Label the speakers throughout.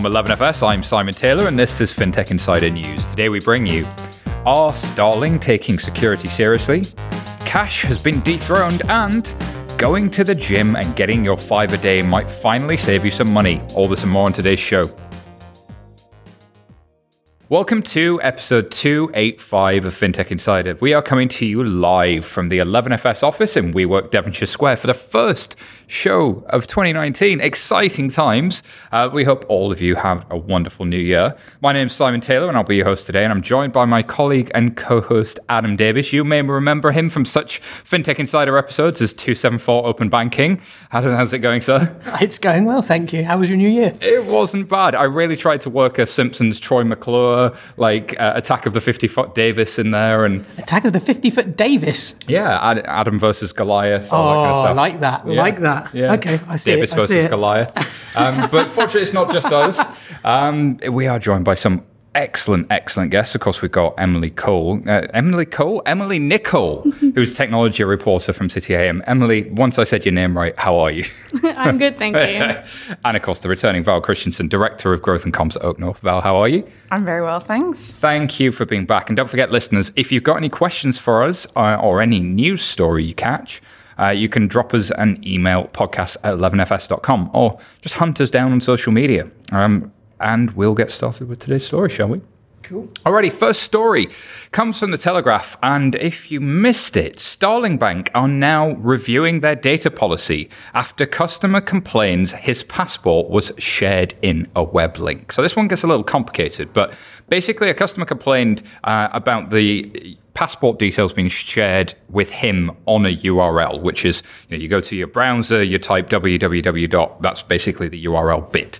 Speaker 1: From 11FS, I'm Simon Taylor, and this is FinTech Insider News. Today we bring you Are Starling taking security seriously? Cash has been dethroned, and going to the gym and getting your five a day might finally save you some money. All this and more on today's show. Welcome to episode 285 of FinTech Insider. We are coming to you live from the 11FS office in WeWork Devonshire Square for the first show of 2019. Exciting times. Uh, we hope all of you have a wonderful new year. My name is Simon Taylor and I'll be your host today. And I'm joined by my colleague and co host Adam Davis. You may remember him from such FinTech Insider episodes as 274 Open Banking. Adam, how's it going, sir?
Speaker 2: It's going well, thank you. How was your new year?
Speaker 1: It wasn't bad. I really tried to work a Simpsons Troy McClure, like uh, Attack of the 50 Foot Davis in there. and
Speaker 2: Attack of the 50 Foot Davis.
Speaker 1: Yeah, Adam versus Goliath.
Speaker 2: Oh, kind of I like that. Yeah. Like that that. Yeah. Okay, I see
Speaker 1: Davis
Speaker 2: it.
Speaker 1: versus
Speaker 2: it.
Speaker 1: Goliath. Um, but fortunately, it's not just us. Um, we are joined by some excellent, excellent guests. Of course, we've got Emily Cole. Uh, Emily Cole? Emily Nicolle, who's technology reporter from City AM. Emily, once I said your name right, how are you?
Speaker 3: I'm good, thank you.
Speaker 1: and of course, the returning Val Kristensen, Director of Growth and Comms at OakNorth. Val, how are you?
Speaker 4: I'm very well, thanks.
Speaker 1: Thank you for being back. And don't forget, listeners, if you've got any questions for us uh, or any news story you catch, uh, you can drop us an email, podcast at 11fs.com, or just hunt us down on social media. Um, and we'll get started with today's story, shall we?
Speaker 2: Cool.
Speaker 1: Alrighty, first story comes from the Telegraph, and if you missed it, Starling Bank are now reviewing their data policy after customer complains his passport was shared in a web link. So this one gets a little complicated, but basically, a customer complained uh, about the passport details being shared with him on a URL, which is you, know, you go to your browser, you type www. That's basically the URL bit.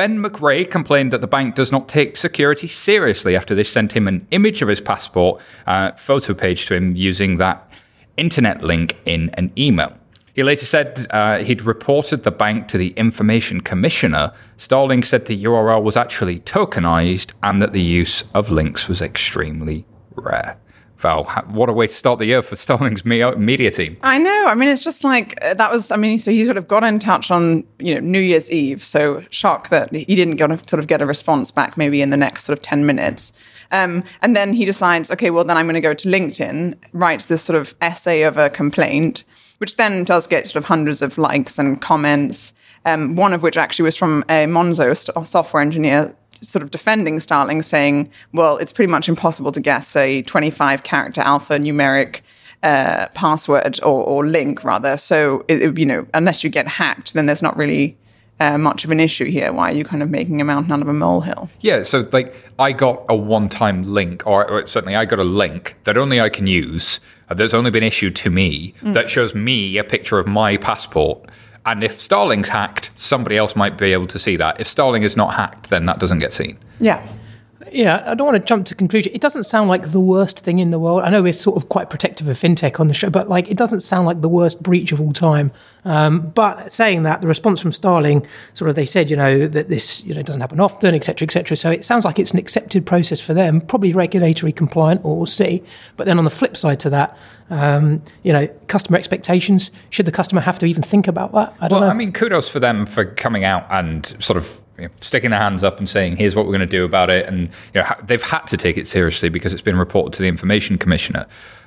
Speaker 1: Ben McRae complained that the bank does not take security seriously after they sent him an image of his passport uh, photo page to him using that internet link in an email. He later said uh, he'd reported the bank to the information commissioner. Starling said the URL was actually tokenized and that the use of links was extremely rare. Val, what a way to start the year for Starling's media team.
Speaker 4: I know. I mean, it's just like uh, that was. I mean, so he sort of got in touch on you know New Year's Eve. So shock that he didn't get a, sort of get a response back maybe in the next sort of ten minutes. Um, and then he decides, okay, well then I'm going to go to LinkedIn, writes this sort of essay of a complaint, which then does get sort of hundreds of likes and comments. Um, one of which actually was from a Monzo software engineer sort of defending Starling, saying, well, it's pretty much impossible to guess a 25 character alphanumeric uh, password or, or, link, rather. So, it, you know, unless you get hacked, then there's not really uh, much of an issue here. Why are you kind of making a mountain out of a molehill?
Speaker 1: Yeah, so like I got a one-time link, or, or certainly I got a link that only I can use. Uh, that's only been issued to me mm. that shows me a picture of my passport. And if Starling's hacked, somebody else might be able to see that. If Starling is not hacked, then that doesn't get seen.
Speaker 4: Yeah.
Speaker 2: Yeah, I don't want to jump to conclusion. It doesn't sound like the worst thing in the world. I know we're sort of quite protective of fintech on the show, but like it doesn't sound like the worst breach of all time. Um, but saying that, the response from Starling, sort of, they said, you know, that this, you know, doesn't happen often, etc., etc. So it sounds like it's an accepted process for them, probably regulatory compliant, or we'll see. But then on the flip side to that, um, you know, customer expectations. Should the customer have to even think about that?
Speaker 1: I
Speaker 2: don't
Speaker 1: well,
Speaker 2: know.
Speaker 1: I mean, kudos for them for coming out and sort of you know, sticking their hands up and saying, "Here's what we're going to do about it." And you know, they've had to take it seriously because it's been reported to the information commissioner.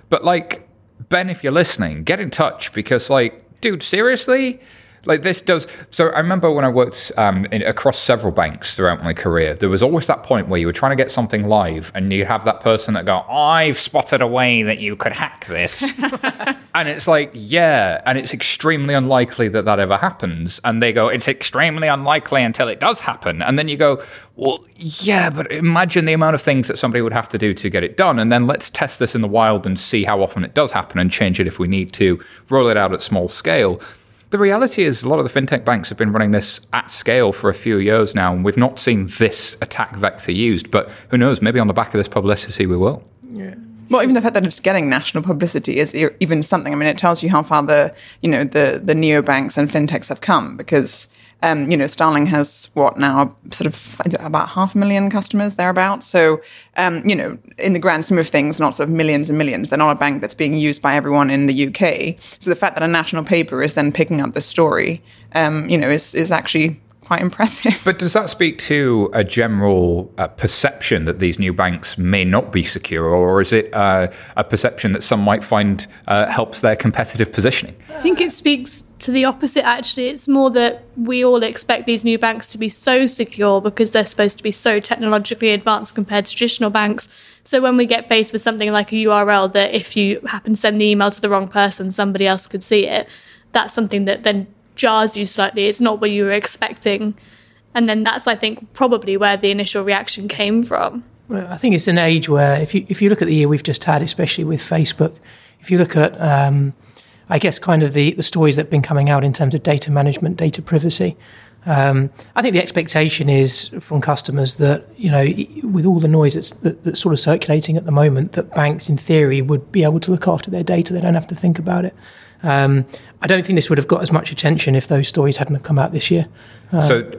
Speaker 1: But like Ben, if you're listening, get in touch because, like, dude, seriously like this does. So I remember when I worked um, in, across several banks throughout my career, there was always that point where you were trying to get something live, and you'd have that person that go, "I've spotted a way that you could hack this," and it's like, yeah, and it's extremely unlikely that that ever happens. And they go, "It's extremely unlikely until it does happen," and then you go, "Well, yeah, but imagine the amount of things that somebody would have to do to get it done, and then let's test this in the wild and see how often it does happen and change it if we need to, roll it out at small scale." The reality is, a lot of the fintech banks have been running this at scale for a few years now, and we've not seen this attack vector used. But who knows? Maybe on the back of this publicity, we will.
Speaker 4: Yeah. Well, even the fact that it's getting national publicity is even something. I mean, it tells you how far the you know the the neobanks and fintechs have come because um, you know, Starling has what now, sort of about half a million customers thereabouts. So, um, you know, in the grand scheme of things, not sort of millions and millions. They're not a bank that's being used by everyone in the UK. So the fact that a national paper is then picking up the story, um, you know, is is actually quite impressive.
Speaker 1: But does that speak to a general uh, perception that these new banks may not be secure, or is it uh, a perception that some might find uh, helps their competitive positioning?
Speaker 3: I think it speaks to the opposite, actually. It's more that we all expect these new banks to be so secure because they're supposed to be so technologically advanced compared to traditional banks. So when we get faced with something like a URL that if you happen to send the email to the wrong person, somebody else could see it, that's something that then jars you slightly. It's not what you were expecting. And then that's, I think, probably where the initial reaction came from.
Speaker 2: Well, I think it's an age where if you if you look at the year we've just had, especially with Facebook, if you look at um, I guess kind of the, the stories that have been coming out in terms of data management, data privacy. Um, I think the expectation is from customers that you know, with all the noise that's, that, that's sort of circulating at the moment, that banks, in theory, would be able to look after their data. They don't have to think about it. Um, I don't think this would have got as much attention if those stories hadn't have come out this year.
Speaker 1: so,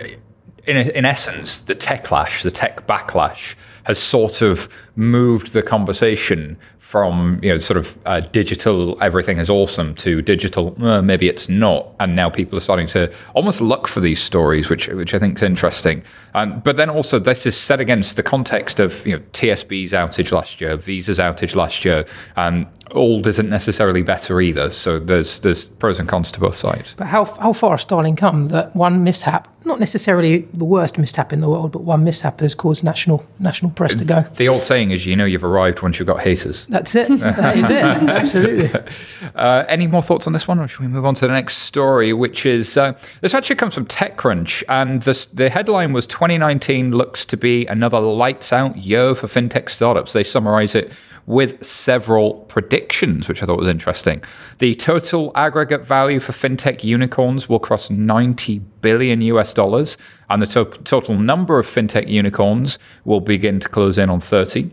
Speaker 1: in, in essence, the techlash, the tech backlash, has sort of moved the conversation from you know sort of uh, digital everything is awesome to digital uh, maybe it's not. And now people are starting to almost look for these stories which which I think is interesting. Um, but then also this is set against the context of you know TSB's outage last year Visa's outage last year. Um, old isn't necessarily better either so there's there's pros and cons to both sides
Speaker 2: but how, how far has Starling come that one mishap not necessarily the worst mishap in the world, but one mishap has caused national national press to go.
Speaker 1: The old saying is, you know, you've arrived once you've got haters.
Speaker 2: That's it. that is it. Absolutely.
Speaker 1: Uh, any more thoughts on this one, or should we move on to the next story, which is uh, this actually comes from TechCrunch, and this, the headline was 2019 looks to be another lights out year for fintech startups. They summarize it with several predictions, which I thought was interesting. The total aggregate value for fintech unicorns will cross 90 billion US dollars, and the to- total number of fintech unicorns will begin to close in on 30.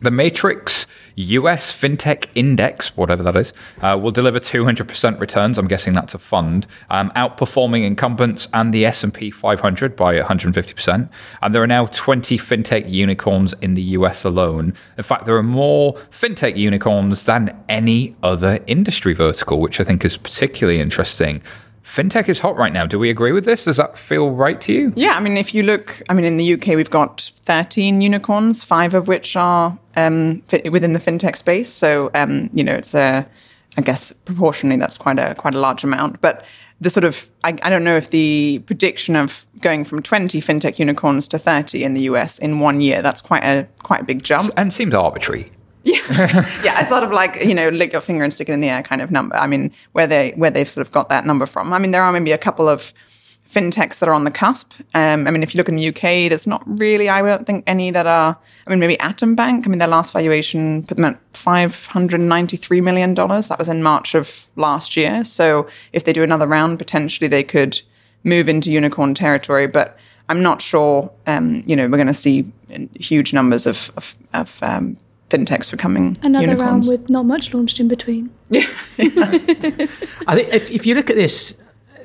Speaker 1: The Matrix US FinTech Index, whatever that is, uh, will deliver 200% returns. I'm guessing that's a fund, um, outperforming incumbents and the S&P 500 by 150%. And there are now 20 FinTech unicorns in the US alone. In fact, there are more FinTech unicorns than any other industry vertical, which I think is particularly interesting fintech is hot right now. Do we agree with this? Does that feel right to you?
Speaker 4: Yeah, I mean, if you look, I mean, in the UK, we've got 13 unicorns, five of which are um, within the fintech space. So, um, you know, it's a, I guess proportionally, that's quite a quite a large amount. But the sort of, I, I don't know if the prediction of going from 20 fintech unicorns to 30 in the US in one year, that's quite a quite a big jump.
Speaker 1: And seems arbitrary.
Speaker 4: Yeah, yeah, it's sort of like you know, lick your finger and stick it in the air kind of number. I mean, where they where they've sort of got that number from. I mean, there are maybe a couple of fintechs that are on the cusp. Um, I mean, if you look in the UK, there's not really, I don't think any that are. I mean, maybe Atom Bank. I mean, their last valuation put them at five hundred ninety-three million dollars. That was in March of last year. So if they do another round, potentially they could move into unicorn territory, but. I'm not sure. Um, you know, we're going to see huge numbers of, of, of um, fintechs becoming
Speaker 3: another
Speaker 4: unicorns.
Speaker 3: round with not much launched in between.
Speaker 2: Yeah. I think if, if you look at this,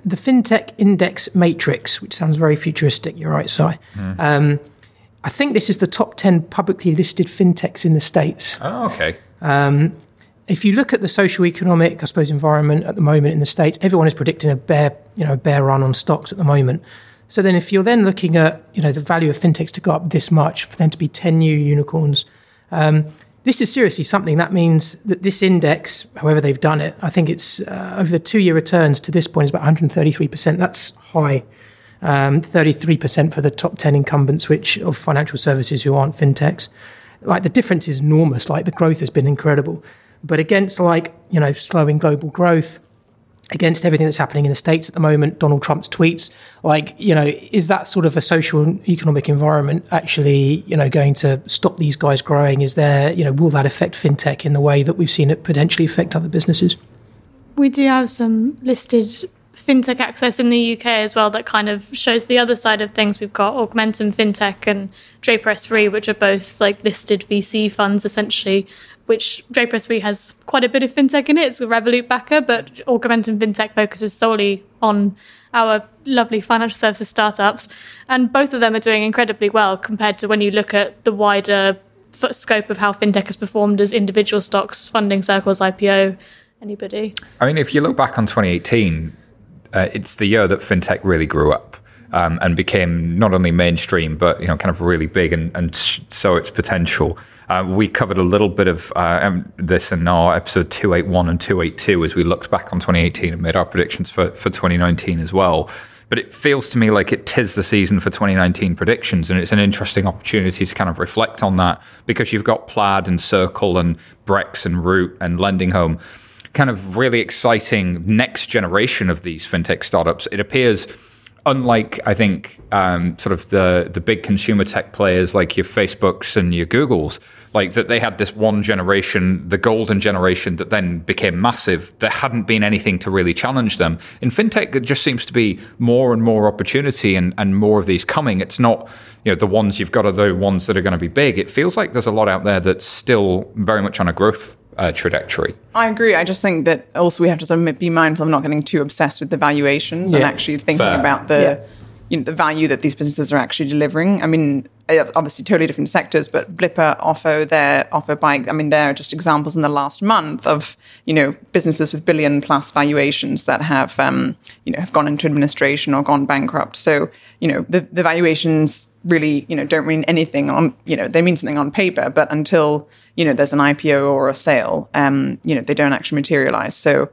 Speaker 2: the fintech index matrix, which sounds very futuristic, you're right, Si. Mm. Um, I think this is the top 10 publicly listed fintechs in the States.
Speaker 1: Oh, okay.
Speaker 2: Um, if you look at the social economic, I suppose, environment at the moment in the States, everyone is predicting a bear, you know, a bear run on stocks at the moment. So then if you're then looking at, you know, the value of fintechs to go up this much, for them to be 10 new unicorns, um, this is seriously something that means that this index, however they've done it, I think it's uh, over the two year returns to this point is about 133%. That's high. Um, 33% for the top 10 incumbents, which of financial services who aren't fintechs. Like the difference is enormous. Like the growth has been incredible. But against like, you know, slowing global growth, against everything that's happening in the states at the moment donald trump's tweets like you know is that sort of a social and economic environment actually you know going to stop these guys growing is there you know will that affect fintech in the way that we've seen it potentially affect other businesses
Speaker 3: we do have some listed fintech access in the UK as well that kind of shows the other side of things. We've got Augmentum Fintech and Draper Esprit, which are both like listed VC funds essentially, which Draper Esprit has quite a bit of fintech in it. It's a Revolut backer, but Augmentum Fintech focuses solely on our lovely financial services startups. And both of them are doing incredibly well compared to when you look at the wider scope of how fintech has performed as individual stocks, funding circles, IPO, anybody.
Speaker 1: I mean, if you look back on 2018, uh, it's the year that fintech really grew up. um, and became not only mainstream but you know kind of really big and, and so its potential. Uh, we covered a little bit of uh, um, this in our episode 281 and 282 as we looked back on 2018 and made our predictions for, for 2019 as well. But it feels to me like it tis the season for 2019 predictions, and it's an interesting opportunity to kind of reflect on that because you've got Plaid and Circle and Brex and Root and LendingHome, kind of really exciting next generation of these fintech startups. It appears unlike I think um, sort of the the big consumer tech players like your Facebooks and your Googles, like that they had this one generation, the golden generation that then became massive. There hadn't been anything to really challenge them. In fintech, there just seems to be more and more opportunity and, and more of these coming. It's not you know the ones you've got are the ones that are going to be big. It feels like there's a lot out there that's still very much on a growth uh, trajectory.
Speaker 4: I agree. I just think that also we have to sort of be mindful of not getting too obsessed with the valuations and actually thinking
Speaker 1: Fair.
Speaker 4: about the
Speaker 2: Yeah.
Speaker 4: You know the value that these businesses are actually delivering. I mean, eh, obviously totally different sectors, but Blippar, Ofo, their Ofo Bike. I mean, they're just examples in the last month of you know businesses with billion plus valuations that have um, you know have gone into administration or gone bankrupt. So you know the the valuations really you know don't mean anything on you know they mean something on paper, but until you know there's an IPO or a sale, um, you know they don't actually materialize. So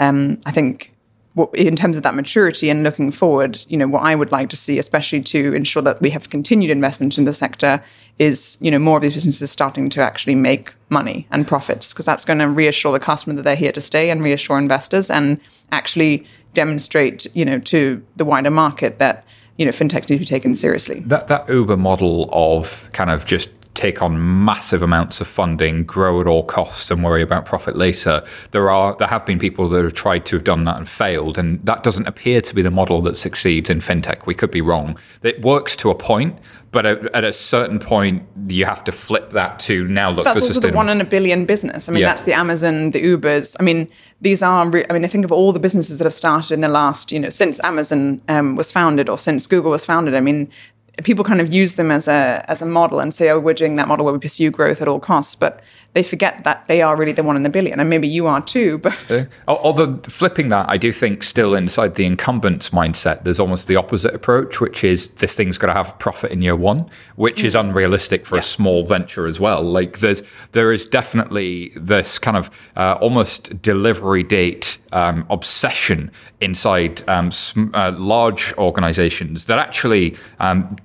Speaker 4: um, I think what, in terms of that maturity and looking forward, you know, what I would like to see, especially to ensure that we have continued investment in the sector, is you know more of these businesses starting to actually make money and profits because that's going to reassure the customer that they're here to stay and reassure investors and actually demonstrate you know to the wider market that you know fintechs need to be taken seriously.
Speaker 1: That that Uber model of kind of just take on massive amounts of funding, grow at all costs, and worry about profit later. There are there have been people that have tried to have done that and failed, and that doesn't appear to be the model that succeeds in fintech. We could be wrong. It works to a point, but at, at a certain point, you have to flip that to now look
Speaker 4: that's
Speaker 1: for
Speaker 4: also the one in a billion business. I mean,
Speaker 1: Yeah.
Speaker 4: that's the Amazon, the Ubers. I mean, these are. Re- I mean, I think of all the businesses that have started in the last, you know, since Amazon um, was founded or since Google was founded. I mean, people kind of use them as a as a model and say, oh, we're doing that model where we pursue growth at all costs, but they forget that they are really the one in the billion, and maybe you are too. But
Speaker 1: Al- Although flipping that, I do think still inside the incumbent's mindset, there's almost the opposite approach, which is this thing's got to have profit in year one, which is unrealistic for a small venture as well. Like there's there is definitely this kind of uh, almost delivery date um, obsession inside um, sm- uh, large organizations that actually um,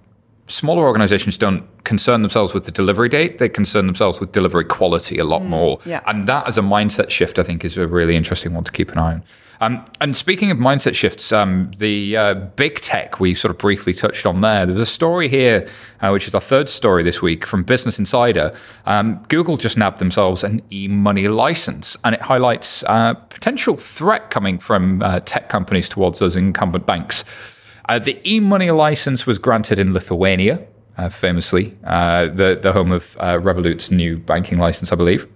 Speaker 1: smaller organizations don't concern themselves with the delivery date they concern themselves with delivery quality a lot more
Speaker 4: yeah.
Speaker 1: and that as a mindset shift i think is a really interesting one to keep an eye on um, and speaking of mindset shifts, um, the uh, big tech we sort of briefly touched on there. There's a story here, uh, which is our third story this week from Business Insider. Um, Google just nabbed themselves an e-money license, and it highlights uh, potential threat coming from uh, tech companies towards those incumbent banks. Uh, the e-money license was granted in Lithuania, uh, famously, uh, the the home of uh, Revolut's new banking license, I believe.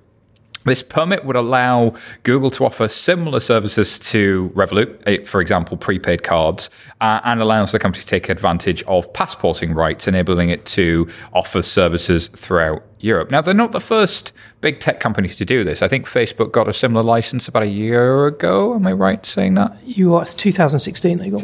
Speaker 1: This permit would allow Google to offer similar services to Revolut, eh, for example, prepaid cards, uh, and allows the company to take advantage of passporting rights, enabling it to offer services throughout Europe. Now, they're not the first big tech company to do this. I think Facebook got a similar license about a year ago. Am I right saying that?
Speaker 2: You are it's 2016. They got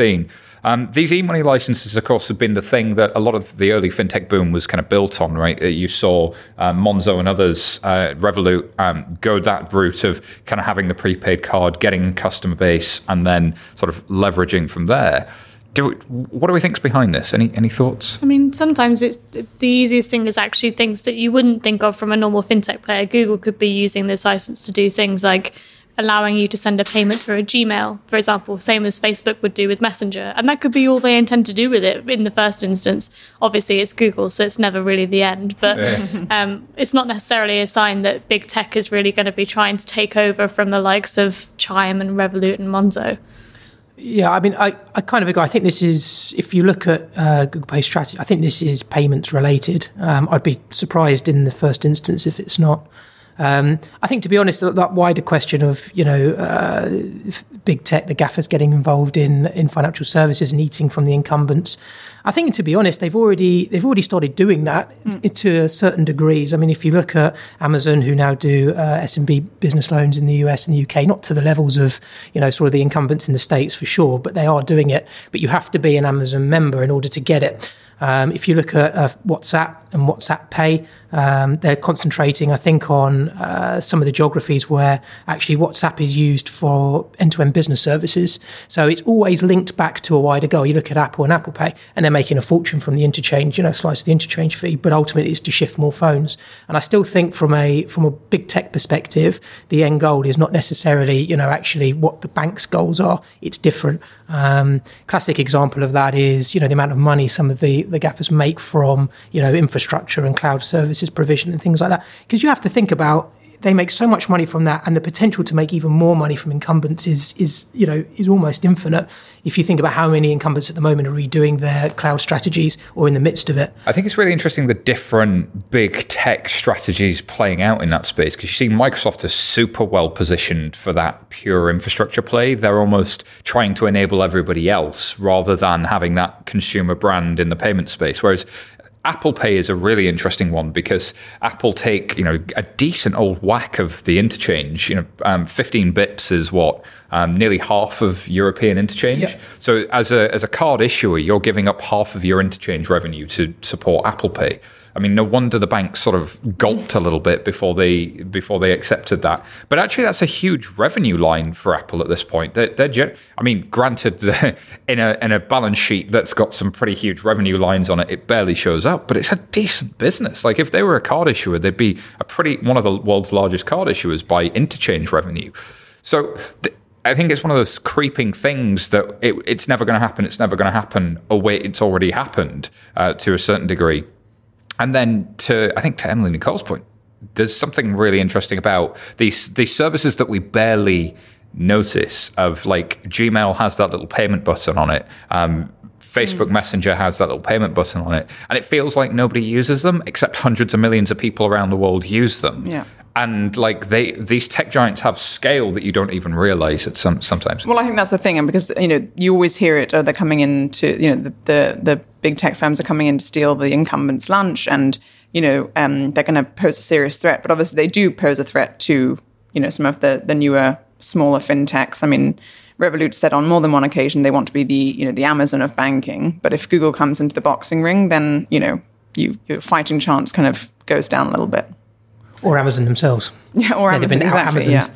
Speaker 2: one.
Speaker 1: 2016. Um, these e-money licenses, of course, have been the thing that a lot of the early fintech boom was kind of built on, right? Uh, You saw uh, Monzo and others, uh, Revolut, um, go that route of kind of having the prepaid card, getting customer base, and then sort of leveraging from there. Do what do we think's behind this? Any any thoughts?
Speaker 3: I mean, sometimes it's the easiest thing is actually things that you wouldn't think of from a normal fintech player. Google could be using this license to do things like allowing you to send a payment through a Gmail, for example, same as Facebook would do with Messenger. And that could be all they intend to do with it in the first instance. Obviously, it's Google, so it's never really the end. But um, it's not necessarily a sign that big tech is really going to be trying to take over from the likes of Chime and Revolut and Monzo.
Speaker 2: Yeah, I mean, I, I kind of agree. I think this is, if you look at uh, Google Pay strategy, I think this is payments related. Um, I'd be surprised in the first instance if it's not. Um, I think, to be honest, that, that wider question of you know uh, big tech, the GAFAs getting involved in in financial services and eating from the incumbents. I think, to be honest, they've already they've already started doing that mm. to certain degrees. I mean, if you look at Amazon, who now do uh, SMB business loans in the US and the UK, not to the levels of you know sort of the incumbents in the states for sure, but they are doing it. But you have to be an Amazon member in order to get it. Um, if you look at uh, WhatsApp and WhatsApp Pay, um, they're concentrating, I think, on uh, some of the geographies where actually WhatsApp is used for end-to-end business services. So it's always linked back to a wider goal. You look at Apple and Apple Pay, and they're making a fortune from the interchange, you know, slice of the interchange fee. But ultimately, it's to shift more phones. And I still think, from a from a big tech perspective, the end goal is not necessarily, you know, actually what the bank's goals are. It's different. Um, classic example of that is, you know, the amount of money some of the the GAFAs make from, you know, infrastructure and cloud services provision and things like that. Because you have to think about they make so much money from that, and the potential to make even more money from incumbents is is you know is almost infinite. If you think about how many incumbents at the moment are redoing their cloud strategies or in the midst of it,
Speaker 1: I think it's really interesting the different big tech strategies playing out in that space because you see Microsoft is super well positioned for that pure infrastructure play. They're almost trying to enable everybody else rather than having that consumer brand in the payment space. Whereas Apple Pay is a really interesting one because Apple take you know a decent old whack of the interchange. You know, um, 15 bips is what um, nearly half of European interchange. Yep. So as a as a card issuer, you're giving up half of your interchange revenue to support Apple Pay. I mean, no wonder the banks sort of gulped a little bit before they before they accepted that. But actually, that's a huge revenue line for Apple at this point. They're, they're I mean, granted, in a in a balance sheet that's got some pretty huge revenue lines on it, it barely shows up. But it's a decent business. Like if they were a card issuer, they'd be a pretty one of the world's largest card issuers by interchange revenue. So. Th- I think it's one of those creeping things that it, it's never going to happen. It's never going to happen. Oh wait, it's already happened uh, to a certain degree. And then to, I think to Emily Nicolle's point, there's something really interesting about these these services that we barely notice. Of like Gmail has that little payment button on it. Um, Facebook mm. Messenger has that little payment button on it, and it feels like nobody uses them except hundreds of millions of people around the world use them.
Speaker 4: Yeah.
Speaker 1: And like they, these tech giants have scale that you don't even realize at some sometimes.
Speaker 4: Well, I think that's the thing, and because you know you always hear it, oh, they're coming in to you know the, the the big tech firms are coming in to steal the incumbents' lunch, and you know um, they're going to pose a serious threat. But obviously, they do pose a threat to you know some of the the newer, smaller fintechs. I mean, Revolut said on more than one occasion they want to be the you know the Amazon of banking. But if Google comes into the boxing ring, then you know you, your fighting chance kind of goes down a little bit.
Speaker 2: Or Amazon themselves.
Speaker 4: Yeah, or Amazon, exactly, yeah.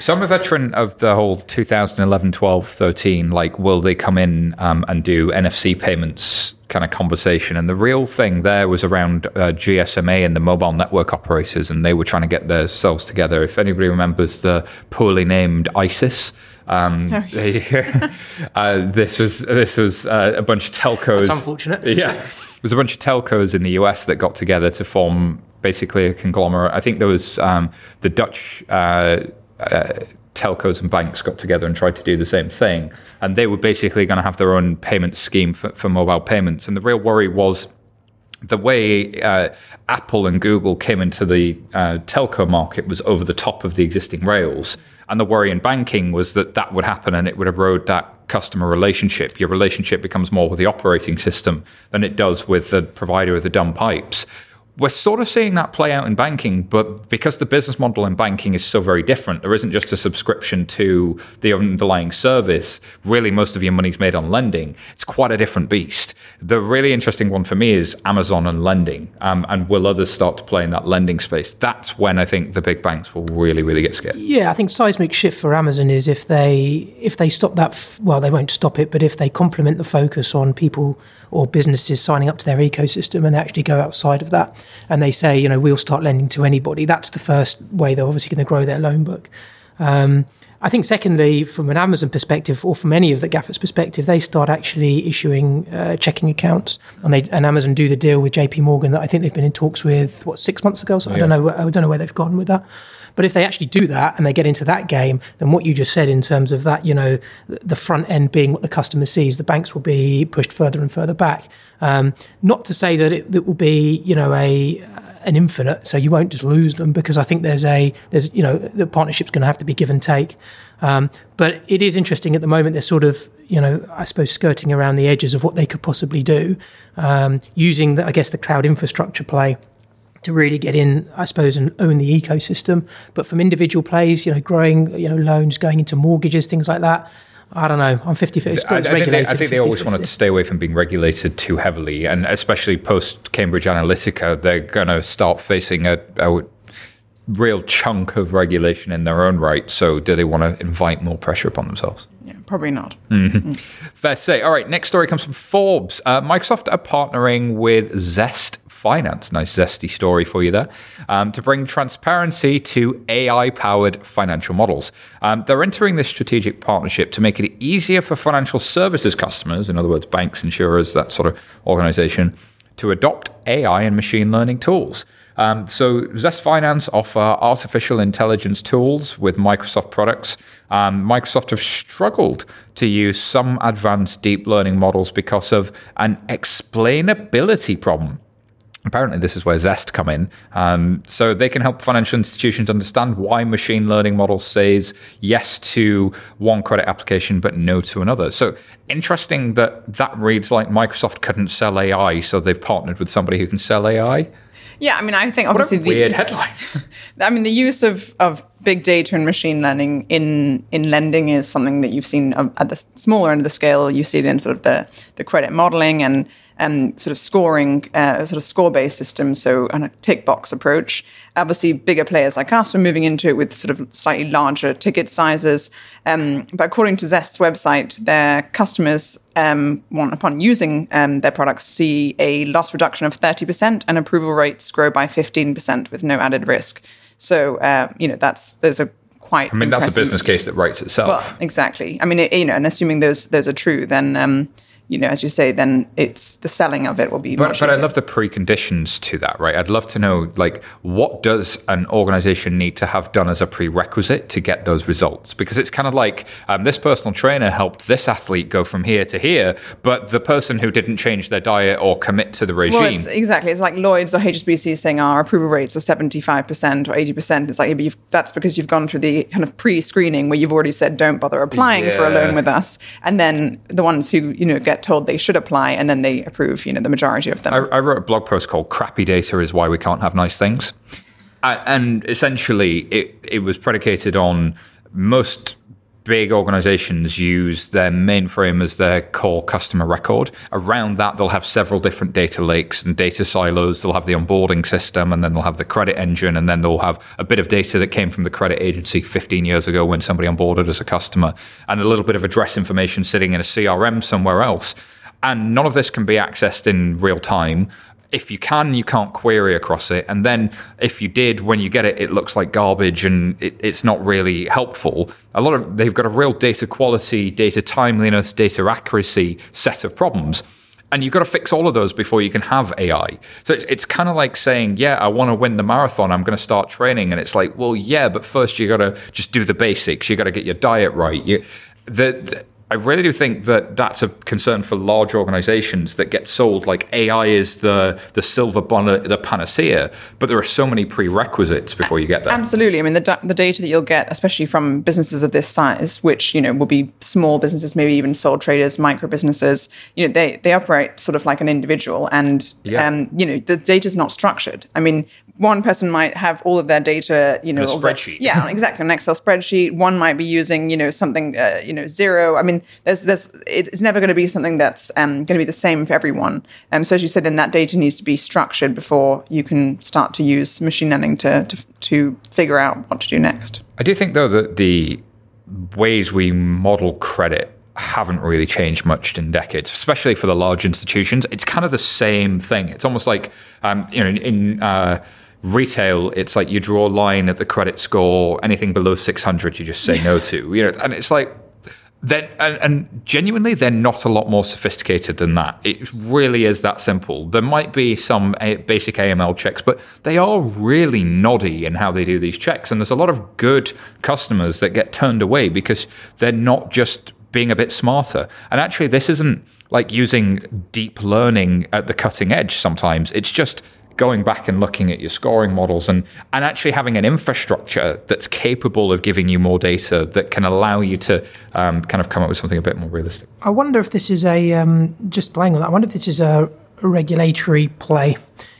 Speaker 1: so I'm a veteran of the whole 2011, 12, 13. Like, will they come in um, and do NFC payments kind of conversation? And the real thing there was around uh, GSMA and the mobile network operators, and they were trying to get themselves together. If anybody remembers the poorly named ISIS, um, oh. they, uh, this was this was uh, a bunch of telcos.
Speaker 2: That's unfortunate.
Speaker 1: Yeah, it was a bunch of telcos in the US that got together to form basically a conglomerate. I think there was um, the Dutch. Uh, uh, telcos and banks got together and tried to do the same thing. And they were basically going to have their own payment scheme for, for mobile payments. And the real worry was the way uh, Apple and Google came into the uh, telco market was over the top of the existing rails. And the worry in banking was that that would happen and it would erode that customer relationship. Your relationship becomes more with the operating system than it does with the provider of the dumb pipes we're sort of seeing that play out in banking, but because the business model in banking is so very different, there isn't just a subscription to the underlying service. Really, most of your money's made on lending. It's quite a different beast. The really interesting one for me is Amazon and lending. Um, and will others start to play in that lending space? That's when I think the big banks will really, really get scared.
Speaker 2: Yeah, I think seismic shift for Amazon is if they if they stop that. F- well, they won't stop it, but if they complement the focus on people or businesses signing up to their ecosystem and they actually go outside of that and they say, you know, we'll start lending to anybody. That's the first way they're obviously going to grow their loan book. Um, I think, secondly, from an Amazon perspective, or from any of the GAFAs' perspective, they start actually issuing uh, checking accounts, and they and Amazon do the deal with J.P. Morgan that I think they've been in talks with what six months ago. So yeah. I don't know. I don't know where they've gone with that. But if they actually do that and they get into that game, then what you just said in terms of that, you know, the front end being what the customer sees, the banks will be pushed further and further back. Um, not to say that it, will be, you know, a an infinite, so you won't just lose them because I think there's a there's you know the partnership's going to have to be give and take. Um, but it is interesting at the moment. They're sort of you know I suppose skirting around the edges of what they could possibly do, um, using the, I guess the cloud infrastructure play to really get in, I suppose, and own the ecosystem. But from individual plays, you know, growing, you know, loans, going into mortgages, things like that. I don't know. I'm 50 50.
Speaker 1: I, I, think they, I think they always wanted to stay away from being regulated too heavily. And especially post Cambridge Analytica, they're going to start facing a, a real chunk of regulation in their own right. So, do they want to invite more pressure upon themselves?
Speaker 4: Yeah, probably not.
Speaker 1: Mm-hmm. Mm. Fair say. All right, next story comes from Forbes. Uh, Microsoft are partnering with Zest Finance. Nice zesty story for you there. Um, to bring transparency to AI powered financial models. Um, they're entering this strategic partnership to make it easier for financial services customers, in other words, banks, insurers, that sort of organization, to adopt AI and machine learning tools. Um, so ZestFinance offer artificial intelligence tools with Microsoft products. Um, Microsoft have struggled to use some advanced deep learning models because of an explainability problem apparently this is where Zest come in. Um, so they can help financial institutions understand why machine learning models says yes to one credit application but no to another. So interesting that that reads like Microsoft couldn't sell AI, so they've partnered with somebody who can sell AI.
Speaker 4: Yeah, I mean, I think obviously
Speaker 1: what a weird the, headline.
Speaker 4: I mean, the use of of big data and machine learning in in lending is something that you've seen at the smaller end of the scale. You see it in sort of the the credit modeling and and sort of scoring, uh, sort of score based system, so a tick box approach. Obviously, bigger players like us are moving into it with sort of slightly larger ticket sizes. Um, but according to Zest's website, their customers, um, upon using um, their products, see a loss reduction of 30% and approval rates grow by 15% with no added risk. So, uh, you know, that's there's a quite.
Speaker 1: I mean, that's a business case that writes itself.
Speaker 4: Well, exactly. I mean, it, you know, and assuming those those are true, then um, you know, as you say, then it's the selling of it will be.
Speaker 1: But, but I love the preconditions to that, right? I'd love to know, like, what does an organization need to have done as a prerequisite to get those results? Because it's kind of like um, this personal trainer helped this athlete go from here to here, but the person who didn't change their diet or commit to the regime. Well,
Speaker 4: it's, exactly. It's like Lloyd's or HSBC saying our approval rates are 75% or 80%. It's like, that's because you've gone through the kind of pre screening where you've already said, don't bother applying yeah. for a loan with us. And then the ones who, you know, get get told they should apply and then they approve, you know, the majority of them.
Speaker 1: I, I wrote a blog post called Crappy Data is Why We Can't Have Nice Things. and essentially, it, it was predicated on most big organizations use their mainframe as their core customer record. Around that, they'll have several different data lakes and data silos. They'll have the onboarding system, and then they'll have the credit engine, and then they'll have a bit of data that came from the credit agency 15 years ago when somebody onboarded as a customer, and a little bit of address information sitting in a CRM somewhere else. And none of this can be accessed in real time if you can, you can't query across it. And then if you did, when you get it, it looks like garbage and it, it's not really helpful. A lot of they've got a real data quality, data timeliness, data accuracy set of problems. And you've got to fix all of those before you can have AI. So it's, it's kind of like saying, yeah, I want to win the marathon. I'm going to start training. And it's like, well, yeah, but first you got to just do the basics. You got to get your diet right. You, the, the I really do think that that's a concern for large organizations that get sold like AI is the the silver bullet, the panacea, but there are so many prerequisites before you get there.
Speaker 4: Absolutely. I mean, the, the data that you'll get, especially from businesses of this size, which, you know, will be small businesses, maybe even sole traders, micro businesses, you know, they, they operate sort of like an individual and, yeah. um, you know, the data is not structured. I mean, one person might have all of their data, you know,
Speaker 1: a spreadsheet.
Speaker 4: Their, yeah, exactly, an Excel spreadsheet. One might be using, you know, something, uh, you know, Xero. I mean, there's, there's, it's never going to be something that's um, going to be the same for everyone. Um, so as you said, then that data needs to be structured before you can start to use machine learning to, to, to figure out what to do next.
Speaker 1: I do think though that the ways we model credit haven't really changed much in decades, especially for the large institutions. It's kind of the same thing. It's almost like, um, you know, in, in uh, retail, it's like you draw a line at the credit score. Anything below 600, you just say no to. You know, and it's like then and, and, genuinely they're not a lot more sophisticated than that. It really is that simple. There might be some eh, basic aml checks but they are really noddy in how they do these checks. And there's a lot of good customers that get turned away because they're not just being a bit smarter. And actually this isn't like using deep learning at the cutting edge sometimes. It's just going back and looking at your scoring models and, and actually having an infrastructure that's capable of giving you more data that can allow you to um, kind of come up with something a bit more realistic.
Speaker 2: I wonder if this is a, um, just playing on that, I wonder if this is a, a regulatory play.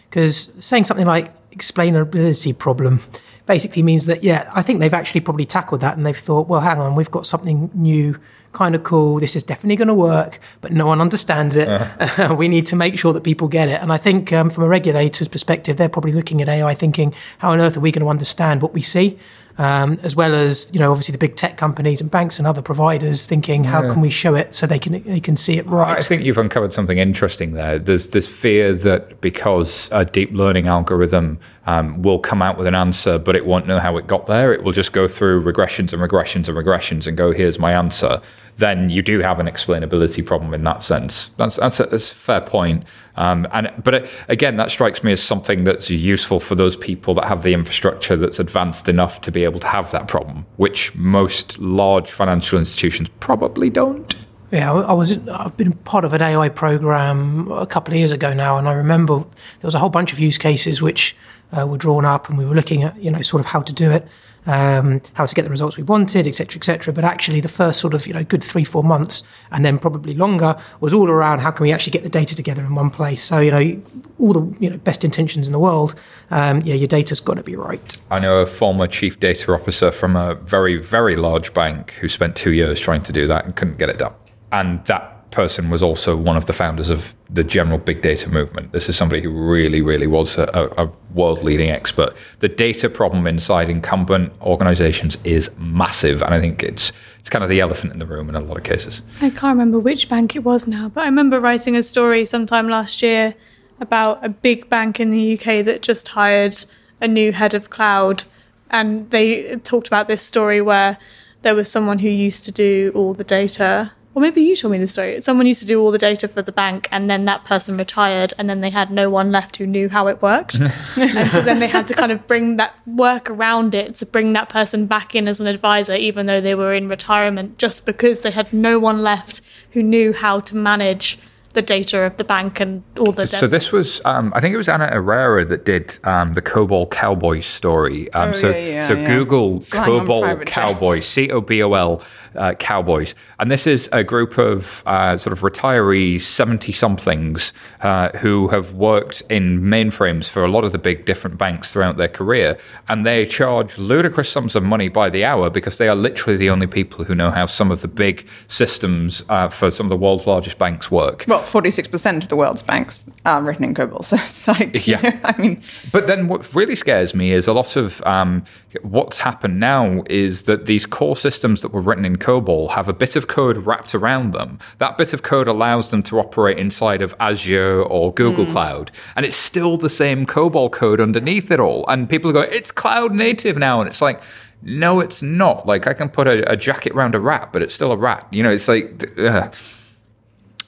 Speaker 2: Because saying something like explainability problem basically means that, yeah, I think they've actually probably tackled that and they've thought, well, hang on, we've got something new kind of cool. This is definitely going to work, but no one understands it. Uh-huh. we need to make sure that people get it. And I think um, from a regulator's perspective, they're probably looking at AI thinking, how on earth are we going to understand what we see? Um, as well as you know, obviously the big tech companies and banks and other providers thinking, how yeah. can we show it so they can they can see it right?
Speaker 1: I think you've uncovered something interesting there. There's this fear that because a deep learning algorithm um, will come out with an answer, but it won't know how it got there. It will just go through regressions and regressions and regressions and go, here's my answer then you do have an explainability problem in that sense. That's that's a, that's a fair point. Um, and but it, again, that strikes me as something that's useful for those people that have the infrastructure that's advanced enough to be able to have that problem, which most large financial institutions probably don't.
Speaker 2: Yeah, I was. I've been part of an AI program a couple of years ago now, and I remember there was a whole bunch of use cases which uh, were drawn up, and we were looking at you know sort of how to do it um, how to get the results we wanted, etc., etc. But actually, the first sort of you know good three four months, and then probably longer, was all around how can we actually get the data together in one place. So you know all the you know best intentions in the world, um, yeah, your data's got to be right.
Speaker 1: I know a former chief data officer from a very very large bank who spent two years trying to do that and couldn't get it done, and that person was also one of the founders of the general big data movement. This is somebody who really, really was a, a world leading expert. The data problem inside incumbent organizations is massive. And I think it's, it's kind of the elephant in the room in a lot of cases.
Speaker 3: I can't remember which bank it was now, but I remember writing a story sometime last year about a big bank in the UK that just hired a new head of cloud. And they talked about this story where there was someone who used to do all the data or maybe you told me the story. Someone used to do all the data for the bank, and then that person retired, and then they had no one left who knew how it worked. and so then they had to kind of bring that work around it to bring that person back in as an advisor, even though they were in retirement, just because they had no one left who knew how to manage the data of the bank and all the.
Speaker 1: So this was, um, I think it was Anna Irrera that did um, the COBOL Cowboy story. Um,
Speaker 4: oh,
Speaker 1: so
Speaker 4: yeah, yeah,
Speaker 1: so
Speaker 4: yeah.
Speaker 1: Google
Speaker 4: Flying on
Speaker 1: COBOL
Speaker 4: private
Speaker 1: Cowboy, C O B O L uh, Cowboys, and this is a group of uh, sort of retirees, seventy somethings, uh, who have worked in mainframes for a lot of the big different banks throughout their career, and they charge ludicrous sums of money by the hour because they are literally the only people who know how some of the big systems uh, for some of the world's largest banks work.
Speaker 4: Well, forty-six percent of the world's banks are written in COBOL, so it's like,
Speaker 1: Yeah.
Speaker 4: I mean,
Speaker 1: But then what really scares me is a lot of um, what's happened now is that these core systems that were written in COBOL have a bit of code wrapped around them. That bit of code allows them to operate inside of Azure or Google Cloud. And it's still the same COBOL code underneath it all. And people go, it's cloud native now. And it's like, no, it's not. Like I can put a, a jacket around a rat, but it's still a rat. You know, it's like. Ugh.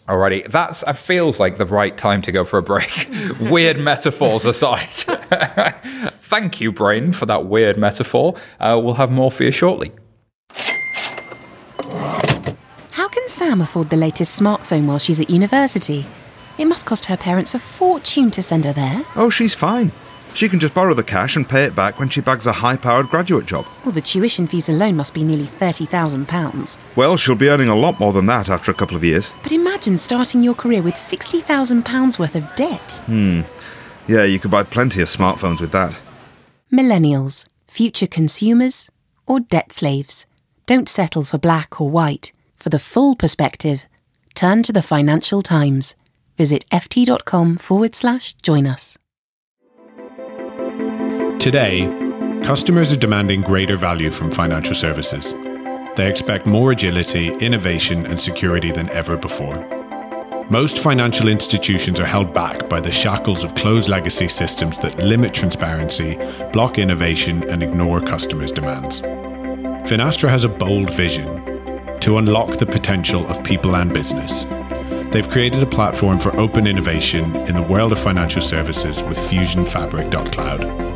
Speaker 1: Alrighty, that's it feels like the right time to go for a break. weird metaphors aside, thank you, brain, for that weird metaphor. Uh, we'll have more for you shortly.
Speaker 5: How can Sam afford the latest smartphone while she's at university? It must cost her parents a fortune to send her there.
Speaker 6: Oh, she's fine. She can just borrow the cash and pay it back when she bags a high powered graduate job.
Speaker 5: Well, the tuition fees alone must be nearly £30,000.
Speaker 6: Well, she'll be earning a lot more than that after a couple of years.
Speaker 5: But imagine starting your career with £60,000 worth of debt. Hmm.
Speaker 6: Yeah, you could buy plenty of smartphones with that.
Speaker 5: Millennials, future consumers, or debt slaves. Don't settle for black or white. For the full perspective, turn to the Financial Times. Visit ft.com forward slash join us.
Speaker 7: Today, customers are demanding greater value from financial services. They expect more agility, innovation, and security than ever before. Most financial institutions are held back by the shackles of closed legacy systems that limit transparency, block innovation, and ignore customers' demands. Finastra has a bold vision to unlock the potential of people and business. They've created a platform for open innovation in the world of financial services with FusionFabric.cloud.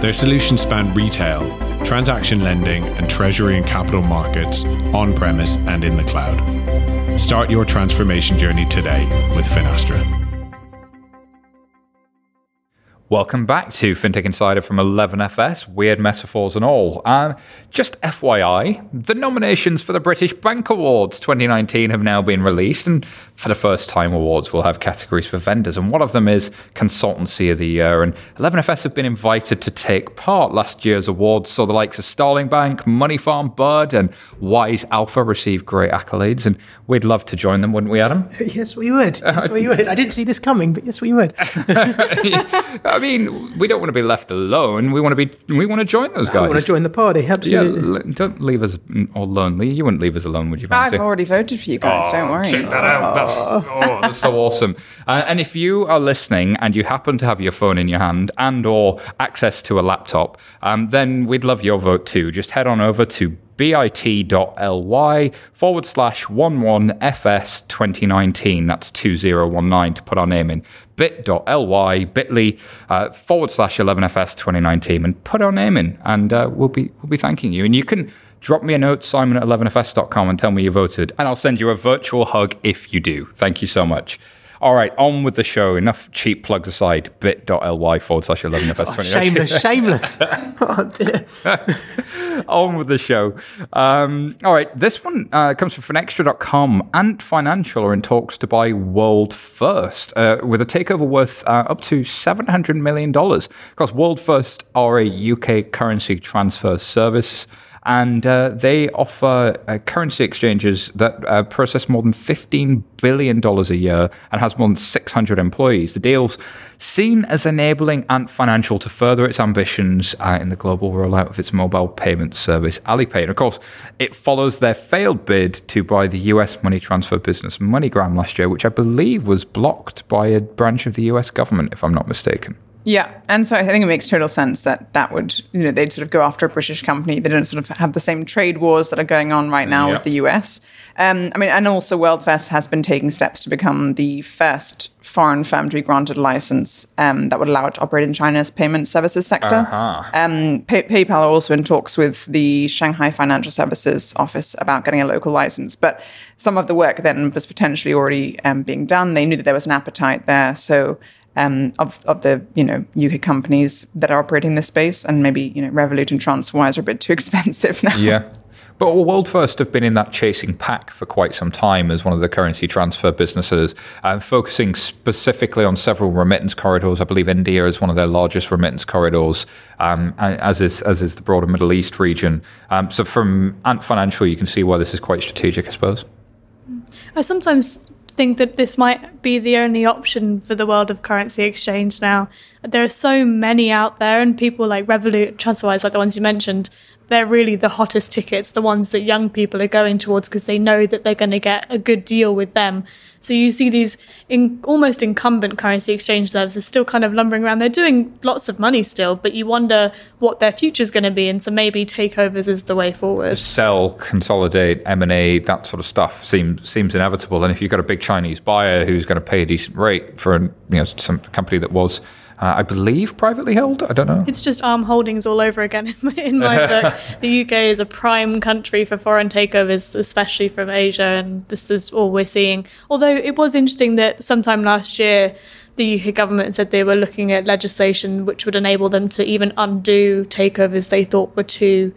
Speaker 7: Their solutions span retail, transaction lending, and treasury and capital markets on premise and in the cloud. Start your transformation journey today with Finastra.
Speaker 1: Welcome back to FinTech Insider from 11FS, weird metaphors and all. Uh, just FYI, the nominations for the British Bank Awards 2019 have now been released, and for the first time, awards will have categories for vendors, and one of them is Consultancy of the Year. And 11FS have been invited to take part. Last year's awards saw the likes of Starling Bank, Moneyfarm, Bird, and WiseAlpha receive great accolades, and we'd love to join them, wouldn't we, Adam?
Speaker 2: yes, we would. Yes, we would. I didn't see this coming, but yes, we would.
Speaker 1: I mean, we don't want to be left alone. We want to be. We want to join those guys.
Speaker 2: I want to join the party.
Speaker 1: Yeah,
Speaker 2: Absolutely.
Speaker 1: l- don't leave us all lonely. You wouldn't leave us alone, would you,
Speaker 4: I've
Speaker 1: Vanity?
Speaker 4: already voted for you guys. don't oh, worry.
Speaker 1: Check that out. That's, oh, that's so awesome. Uh, and if you are listening and you happen to have your phone in your hand and or access to a laptop, um, then we'd love your vote too. Just head on over to bit.ly forward slash 11fs 2019. That's 2019 to put our name in. bit.ly bit.ly uh, forward slash 11fs 2019 and put our name in and uh, we'll be we'll be thanking you. And you can drop me a note, simon at 11fs.com and tell me you voted. And I'll send you a virtual hug if you do. Thank you so much. All right, on with the show. Enough cheap plugs aside. bit.ly forward slash 11fs 2019
Speaker 2: Shameless, shameless. oh, dear.
Speaker 1: on with the show. Um, all right, this one uh, comes from Finextra.com. Ant Financial are in talks to buy World First uh, with a takeover worth uh, up to $700 million. Of course, World First are a UK currency transfer service. And uh, they offer uh, currency exchanges that uh, process more than $15 billion a year and has more than 600 employees. The deal's seen as enabling Ant Financial to further its ambitions uh, in the global rollout of its mobile payment service, Alipay. And of course, it follows their failed bid to buy the US money transfer business MoneyGram last year, which I believe was blocked by a branch of the US government, if I'm not mistaken.
Speaker 4: Yeah, and so I think it makes total sense that that would, you know, they'd sort of go after a British company. They don't sort of have the same trade wars that are going on right now
Speaker 1: Yeah.
Speaker 4: with the US. Um, I mean, and also WorldFirst has been taking steps to become the first foreign firm to be granted a license um, that would allow it to operate in China's payment services sector. Um, Pay- PayPal are also in talks with the Shanghai Financial Services Office about getting a local license, but some of the work then was potentially already um, being done. They knew that there was an appetite there, so um, of of the you know UK companies that are operating this space, and maybe you know Revolut and TransferWise are a bit too expensive now.
Speaker 1: Yeah. But World First have been in that chasing pack for quite some time as one of the currency transfer businesses, uh, focusing specifically on several remittance corridors. I believe India is one of their largest remittance corridors, um, as is as is the broader Middle East region. Um, so from Ant Financial, you can see why this is quite strategic, I suppose.
Speaker 3: I sometimes think that this might be the only option for the world of currency exchange now. There are so many out there, and people like Revolut, TransferWise, like the ones you mentioned, they're really the hottest tickets, the ones that young people are going towards because they know that they're going to get a good deal with them. So you see these in, almost incumbent currency exchange services still kind of lumbering around. They're doing lots of money still, but you wonder what their future is going to be. And so maybe takeovers is the way forward.
Speaker 1: Sell, consolidate, M and A, that sort of stuff seems seems inevitable. And if you've got a big Chinese buyer who's going to pay a decent rate for you know some company that was, uh, I believe, privately held, I don't know.
Speaker 3: It's just arm holdings all over again in my, in my book. The UK is a prime country for foreign takeovers, especially from Asia, and this is all we're seeing. Although it was interesting that sometime last year, the UK government said they were looking at legislation which would enable them to even undo takeovers they thought were too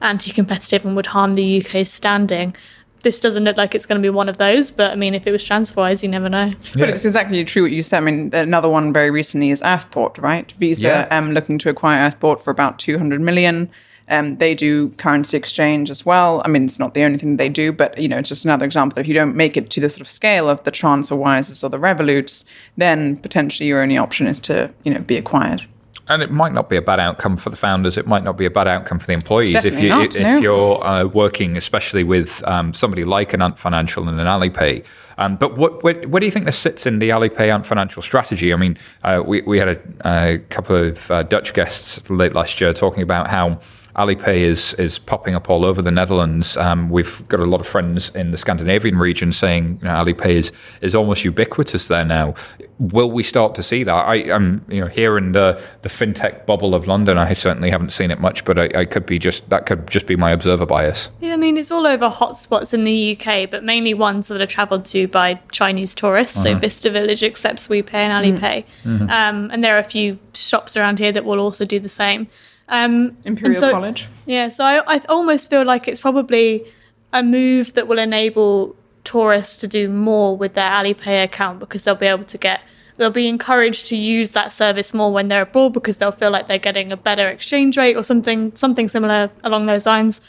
Speaker 3: anti competitive and would harm the UK's standing. This doesn't look like it's going to be one of those, but I mean, if it was TransferWise, you never know.
Speaker 4: But it's exactly true what you said. I mean, another one very recently is Earthport, right? Visa
Speaker 1: Yeah.
Speaker 4: um, looking to acquire Earthport for about 200 million. Um, they do currency exchange as well. I mean, it's not the only thing they do, but you know, it's just another example that if you don't make it to the sort of scale of the TransferWises or the Revoluts, then potentially your only option is to you know be acquired.
Speaker 1: And it might not be a bad outcome for the founders. It might not be a bad outcome for the employees if you
Speaker 4: not,
Speaker 1: if
Speaker 4: no.
Speaker 1: you're uh, working, especially with um, somebody like an Ant Financial and an Alipay. Um, but what, what what do you think this sits in the Alipay Ant Financial strategy? I mean, uh, we we had a, a couple of uh, Dutch guests late last year talking about how. Alipay is is popping up all over the Netherlands. Um, we've got a lot of friends in the Scandinavian region saying you know, Alipay is, is almost ubiquitous there now. Will we start to see that? I am you know here in the the fintech bubble of London. I certainly haven't seen it much, but I, I could be just that could just be my observer bias.
Speaker 3: Yeah, I mean, it's all over hotspots in the UK, but mainly ones that are travelled to by Chinese tourists. So Bicester Village accepts WePay and Alipay, um, and there are a few shops around here that will also do the same. Um,
Speaker 4: Imperial
Speaker 3: so-
Speaker 4: College.
Speaker 3: Yeah, so I, I almost feel like it's probably a move that will enable tourists to do more with their Alipay account because they'll be able to get they'll be encouraged to use that service more when they're abroad because they'll feel like they're getting a better exchange rate or something something similar along those lines.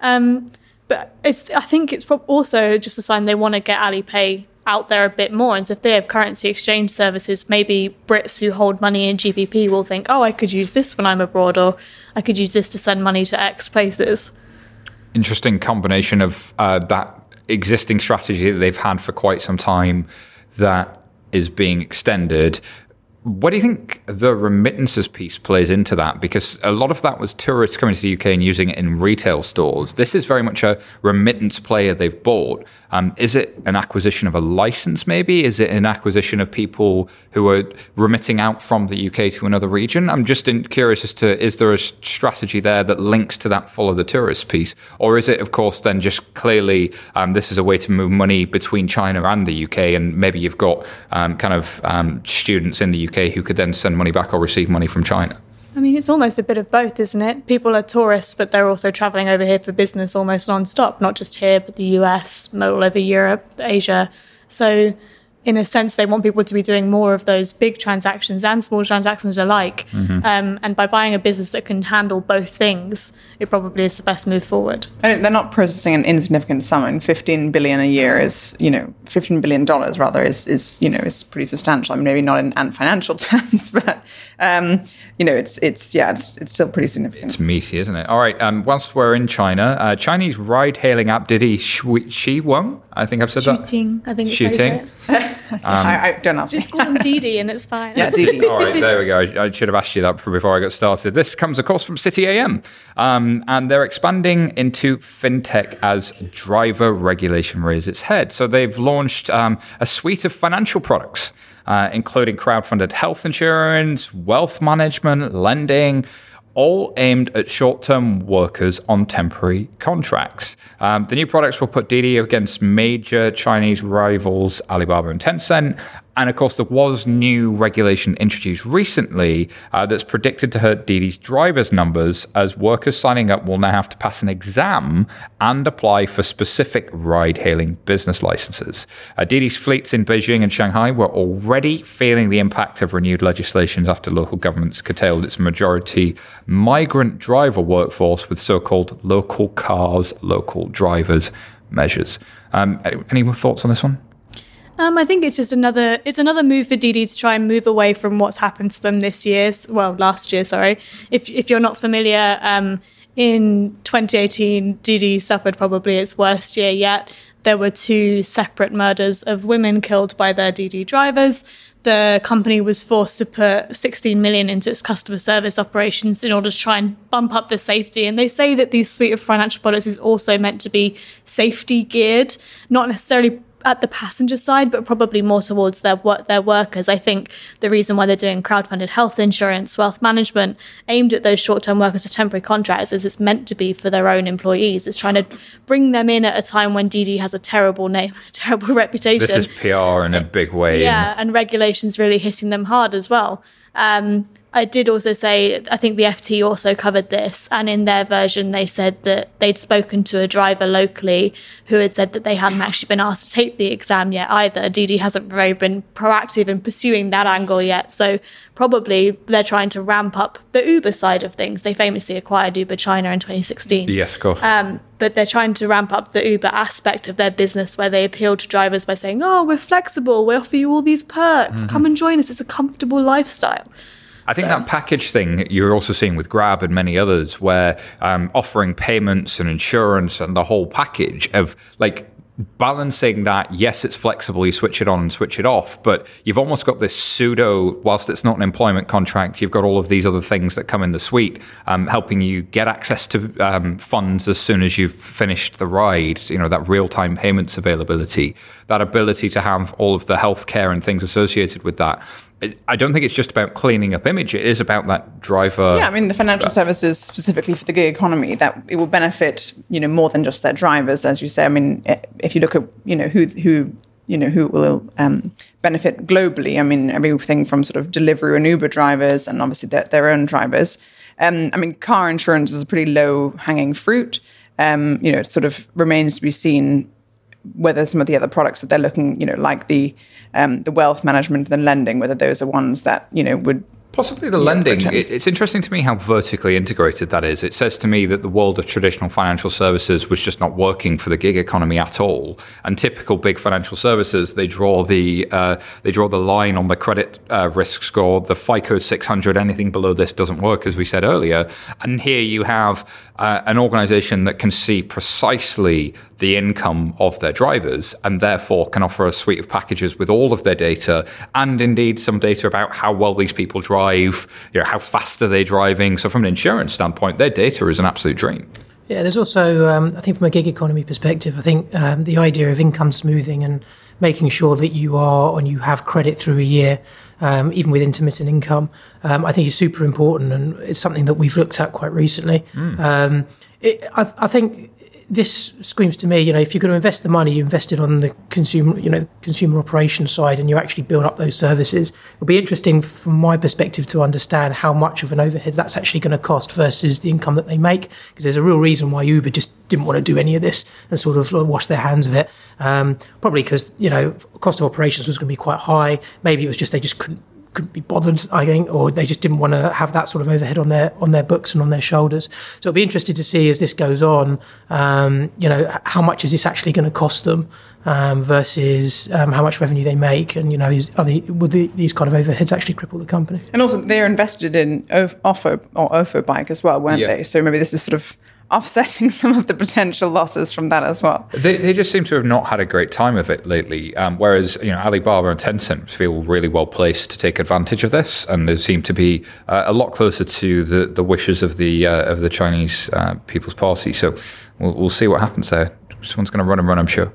Speaker 3: Um, but it's I think it's also just a sign they want to get Alipay out there a bit more. And so if they have currency exchange services, maybe Brits who hold money in GBP will think, oh, I could use this when I'm abroad, or I could use this to send money to X places.
Speaker 1: interesting combination of uh, that existing strategy that they've had for quite some time that is being extended. What do you think the remittances piece plays into that? Because a lot of that was tourists coming to the UK and using it in retail stores. This is very much a remittance player they've bought. Um, is it an acquisition of a license, maybe? Is it an acquisition of people who are remitting out from the UK to another region? I'm just in, curious as to is there a strategy there that links to that follow the tourist piece? Or is it, of course, then just clearly um, this is a way to move money between China and the UK? And maybe you've got um, kind of um, students in the UK who could then send money back or receive money from China.
Speaker 3: I mean, it's almost a bit of both, isn't it? People are tourists, but they're also traveling over here for business almost non-stop, not just here, but the US, all over Europe, Asia. So, in a sense, they want people to be doing more of those big transactions and small transactions alike. Um, and by buying a business that can handle both things, it probably is the best move forward.
Speaker 4: And they're not processing an insignificant sum. And 15 billion a year is, you know, 15 billion dollars rather is, is, you know, is pretty substantial. I mean, maybe not in ant financial terms, but, um, you know, it's, it's, yeah, it's, it's still pretty significant.
Speaker 1: It's meaty, isn't it? All right. Um, whilst we're in China, uh, Chinese ride-hailing app Didi Shui- Shi Wang, I think I've said that.
Speaker 3: Chuxing, I think. it's how you say
Speaker 1: Chuxing.
Speaker 3: it.
Speaker 4: I, I don't ask.
Speaker 3: Just call them Didi, and it's fine.
Speaker 4: yeah, Didi.
Speaker 1: All right, there we go. I, I should have asked you that before I got started. This comes, of course, from City AM, um, and they're expanding into fintech as driver regulation raises its head. So they've launched um, a suite of financial products, uh, including crowd-funded health insurance, wealth management, lending. All aimed at short term workers on temporary contracts. Um, the new products will put Didi against major Chinese rivals Alibaba and Tencent. And of course, there was new regulation introduced recently uh, that's predicted to hurt Didi's drivers' numbers as workers signing up will now have to pass an exam and apply for specific ride hailing business licenses. Uh, Didi's fleets in Beijing and Shanghai were already feeling the impact of renewed legislation after local governments curtailed its majority migrant driver workforce with so called local cars, local drivers measures. Um, any thoughts on this one?
Speaker 3: Um, I think it's just another it's another move for Didi to try and move away from what's happened to them this year. Well, last year, sorry. If if you're not familiar, um, in 2018, Didi suffered probably its worst year yet. There were two separate murders of women killed by their Didi drivers. The company was forced to put 16 million into its customer service operations in order to try and bump up the safety. And they say that these suite of financial products is also meant to be safety geared, not necessarily at the passenger side, but probably more towards their their workers. I think the reason why they're doing crowd-funded health insurance, wealth management, aimed at those short-term workers or temporary contracts, is it's meant to be for their own employees. It's trying to bring them in at a time when Didi has a terrible name, a terrible reputation.
Speaker 1: This is PR in a big way.
Speaker 3: Yeah, and regulations really hitting them hard as well. Um, I did also say, I think the FT also covered this, and in their version, they said that they'd spoken to a driver locally who had said that they hadn't actually been asked to take the exam yet either. Didi hasn't very been proactive in pursuing that angle yet, so probably they're trying to ramp up the Uber side of things. They famously acquired Uber China in 2016.
Speaker 1: Yes, of course.
Speaker 3: Um, but they're trying to ramp up the Uber aspect of their business where they appeal to drivers by saying, oh, we're flexible, we offer you all these perks, come and join us, it's a comfortable lifestyle.
Speaker 1: I think that package thing you're also seeing with Grab and many others, where um, offering payments and insurance and the whole package of like balancing that. Yes, it's flexible; you switch it on and switch it off, but you've almost got this pseudo. Whilst it's not an employment contract, you've got all of these other things that come in the suite, um, helping you get access to um, funds as soon as you've finished the ride. You know that real-time payments availability, that ability to have all of the healthcare and things associated with that. I don't think it's just about cleaning up image. It is about that driver.
Speaker 4: Yeah, I mean the financial services specifically for the gig economy that it will benefit you know more than just their drivers, as you say. I mean, if you look at you know who who you know, who will um, benefit globally. I mean, everything from sort of delivery and Uber drivers and obviously their, their own drivers. Um, I mean, car insurance is a pretty low hanging fruit. Um, you know, it sort of remains to be seen whether some of the other products that they're looking, you know, like the um, the wealth management and lending, whether those are ones that you know would
Speaker 1: Possibly the lending. It, it's interesting to me how vertically integrated that is. It says to me that the world of traditional financial services was just not working for the gig economy at all. And typical big financial services, they draw the uh, they draw the line on the credit uh, risk score. The FICO 600, anything below this doesn't work, as we said earlier. And here you have uh, an organization that can see precisely the income of their drivers and therefore can offer a suite of packages with all of their data and indeed some data about how well these people drive, you know, how fast are they driving. So from an insurance standpoint, their data is an absolute dream.
Speaker 2: Yeah, there's also, um, I think, from a gig economy perspective, I think um, the idea of income smoothing and making sure that you are and you have credit through a year, um, even with intermittent income, um, I think is super important and it's something that we've looked at quite recently. Mm. It, I, I, think this screams to me, you know, if you're going to invest the money, you invest it on the consumer, you know, consumer operation side, and you actually build up those services. It'll be interesting from my perspective to understand how much of an overhead that's actually going to cost versus the income that they make, because there's a real reason why Uber just didn't want to do any of this and sort of wash their hands of it. Um, probably because you know, cost of operations was going to be quite high. Maybe it was just they just couldn't couldn't be bothered, I think, or they just didn't want to have that sort of overhead on their on their books and on their shoulders. So it'll be interesting to see as this goes on, um, you know, how much is this actually going to cost them um, versus um, how much revenue they make, and you know, is, are they, would the, these kind of overheads actually cripple the company?
Speaker 4: And also, they're invested in Ofo or Ofo Bike as well, weren't yeah. they? So maybe this is sort of offsetting some of the potential losses from that as well.
Speaker 1: They, they just seem to have not had a great time of it lately. Um, whereas you know Alibaba and Tencent feel really well placed to take advantage of this, and they seem to be uh, a lot closer to the, the wishes of the uh, of the Chinese uh, People's Party. So we'll, we'll see what happens there. Someone's going to run and run, I'm sure.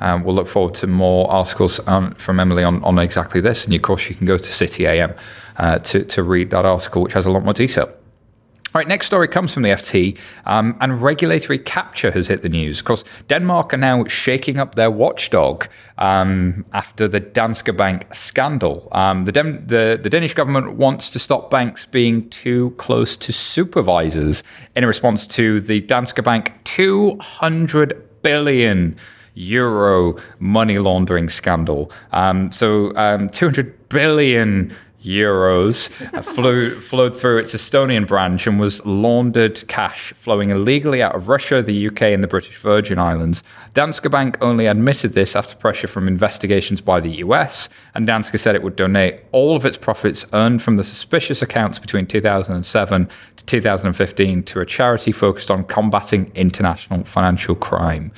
Speaker 1: Um, we'll look forward to more articles um, from Emily on, on exactly this. And of course, you can go to City AM uh, to, to read that article, which has a lot more detail. All right, next story comes from the FT, um, and regulatory capture has hit the news. Of course, Denmark are now shaking up their watchdog um, after the Danske Bank scandal. Um, the, the, the, Danish government wants to stop banks being too close to supervisors in response to the Danske Bank 200 billion euro money laundering scandal. Um, so, um, 200 billion euros uh, flew, flowed through its Estonian branch and was laundered cash flowing illegally out of Russia, the UK, and the British Virgin Islands. Danske Bank only admitted this after pressure from investigations by the US, and Danske said it would donate all of its profits earned from the suspicious accounts between 2007 to 2015 to a charity focused on combating international financial crime.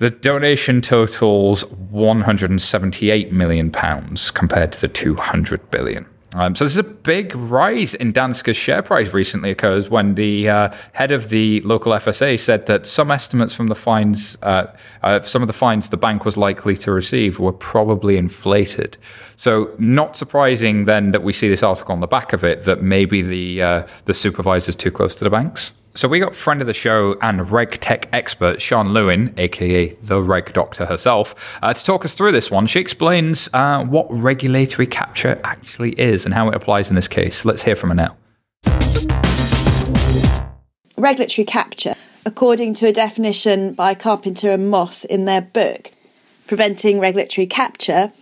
Speaker 1: The donation totals 178 million pounds compared to the 200 billion. Um, so this is a big rise in Danske's share price recently occurs when the uh, head of the local FSA said that some estimates from the fines, uh, uh, some of the fines the bank was likely to receive were probably inflated. So not surprising then that we see this article on the back of it that maybe the uh, the supervisor's too close to the banks. So we got friend of the show and reg tech expert Sian Lewin, aka the Reg Doctor herself, uh, to talk us through this one. She explains uh, what regulatory capture actually is and how it applies in this case. Let's hear from her now.
Speaker 8: Regulatory capture, according to a definition by Carpenter and Moss in their book, Preventing Regulatory Capture,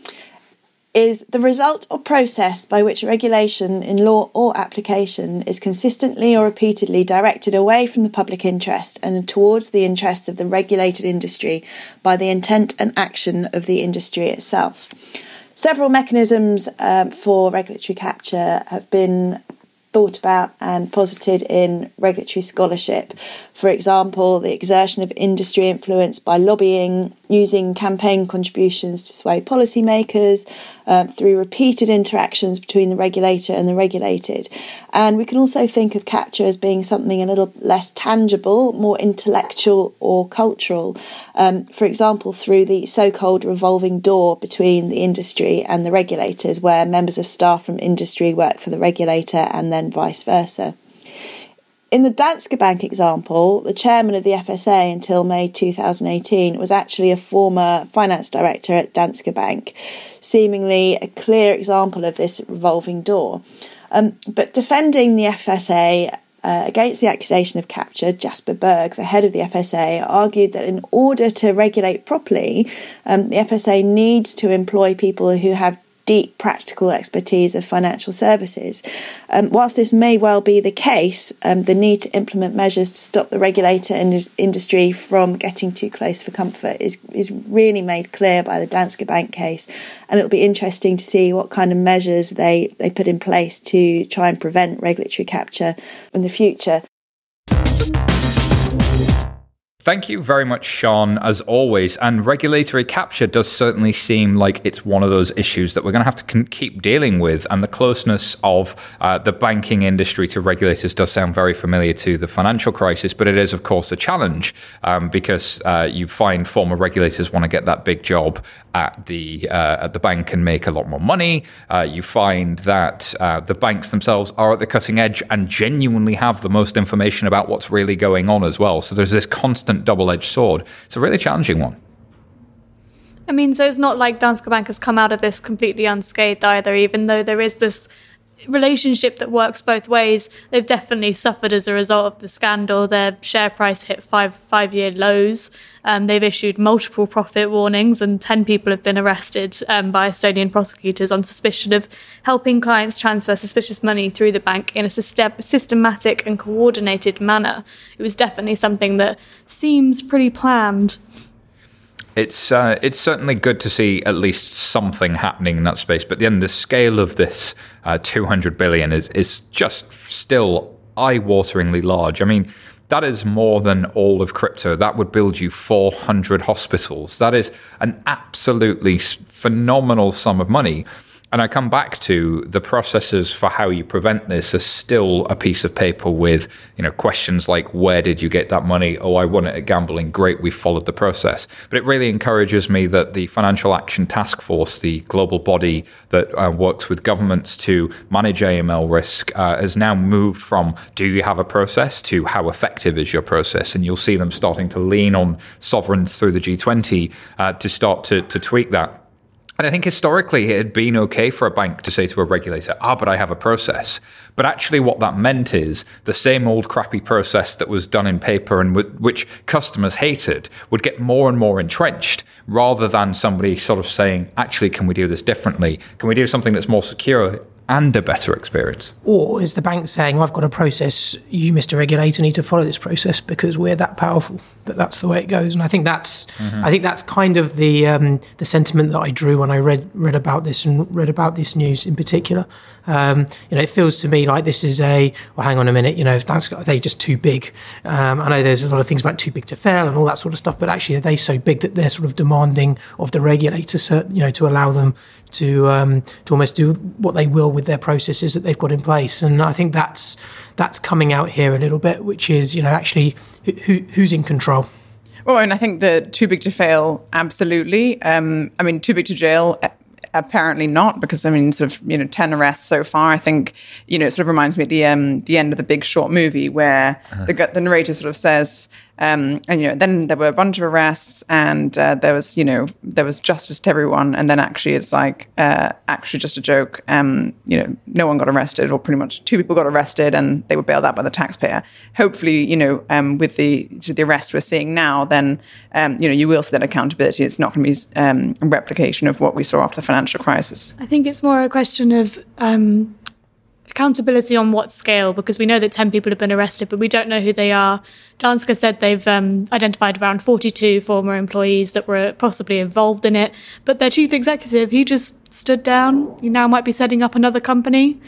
Speaker 8: is the result or process by which regulation in law or application is consistently or repeatedly directed away from the public interest and towards the interests of the regulated industry by the intent and action of the industry itself. Several mechanisms um, for regulatory capture have been thought about and posited in regulatory scholarship. For example, the exertion of industry influence by lobbying, using campaign contributions to sway policymakers uh, through repeated interactions between the regulator and the regulated. And we can also think of capture as being something a little less tangible, more intellectual or cultural. Um, for example, through the so called revolving door between the industry and the regulators, where members of staff from industry work for the regulator and then vice versa. In the Danske Bank example, the chairman of the FSA until May 2018 was actually a former finance director at Danske Bank, seemingly a clear example of this revolving door. Um, but defending the FSA uh, against the accusation of capture, Jesper Berg, the head of the FSA, argued that in order to regulate properly, um, the FSA needs to employ people who have deep practical expertise of financial services. Um, whilst this may well be the case, um, the need to implement measures to stop the regulator and industry from getting too close for comfort is, is really made clear by the Danske Bank case. And it'll be interesting to see what kind of measures they, they put in place to try and prevent regulatory capture in the future.
Speaker 1: Thank you very much, Sian, as always. And regulatory capture does certainly seem like it's one of those issues that we're going to have to con- keep dealing with. And the closeness of uh, the banking industry to regulators does sound very familiar to the financial crisis, but it is, of course, a challenge um, because uh, you find former regulators want to get that big job at the uh, at the bank and make a lot more money. Uh, you find that uh, the banks themselves are at the cutting edge and genuinely have the most information about what's really going on as well. So there's this constant double edged sword. It's a really challenging one.
Speaker 3: I mean, so it's not like Danske Bank has come out of this completely unscathed either, even though there is this relationship that works both ways. They've definitely suffered as a result of the scandal. Their share price hit five five year lows. Um, they've issued multiple profit warnings, and ten people have been arrested um, by Estonian prosecutors on suspicion of helping clients transfer suspicious money through the bank in a system- systematic and coordinated manner. It was definitely something that seems pretty planned
Speaker 1: it's uh, it's certainly good to see at least something happening in that space. But then the scale of this uh, 200 billion is is just still eye-wateringly large. I mean, that is more than all of crypto. That would build you 400 hospitals. That is an absolutely phenomenal sum of money. And I come back to the processes for how you prevent this are still a piece of paper with, you know, questions like where did you get that money? Oh, I won it at gambling. Great, we followed the process. But it really encourages me that the Financial Action Task Force, the global body that uh, works with governments to manage AML risk, uh, has now moved from do you have a process to how effective is your process? And you'll see them starting to lean on sovereigns through the G20 uh, to start to, to tweak that. And I think historically it had been okay for a bank to say to a regulator, ah, but I have a process. But actually, what that meant is the same old crappy process that was done in paper and w- which customers hated would get more and more entrenched rather than somebody sort of saying, actually, can we do this differently? Can we do something that's more secure? And a better experience.
Speaker 2: Or is the bank saying, I've got a process, you, Mr. Regulator, need to follow this process because we're that powerful that that's the way it goes? And I think that's, mm-hmm. I think that's kind of the um, the sentiment that I drew when I read read about this and read about this news in particular. Um, you know, it feels to me like this is a, well, hang on a minute, you know, that's, are they just too big? Um, I know there's a lot of things about too big to fail and all that sort of stuff, but actually are they so big that they're sort of demanding of the regulator, you know, to allow them to um, to almost do what they will with their processes that they've got in place. And I think that's that's coming out here a little bit, which is you know actually who, who's in control.
Speaker 4: Well, and I think the too big to fail, absolutely. Um, I mean, too big to jail, apparently not because I mean sort of you know 10 arrests so far I think you know it sort of reminds me at the um the end of the big short movie where uh-huh. the the narrator sort of says um, and you know, then there were a bunch of arrests, and uh, there was you know there was justice to everyone. And then actually, it's like uh, actually just a joke. Um, you know, no one got arrested, or pretty much two people got arrested, and they were bailed out by the taxpayer. Hopefully, you know, um, with the the arrests we're seeing now, then um, you know you will see that accountability. It's not going to be um, a replication of what we saw after the financial crisis.
Speaker 3: I think it's more a question of um, accountability on what scale? Because we know that 10 people have been arrested, but we don't know who they are. Danske said they've um, identified around 42 former employees that were possibly involved in it, but their chief executive, he just stood down. He now might be setting up another company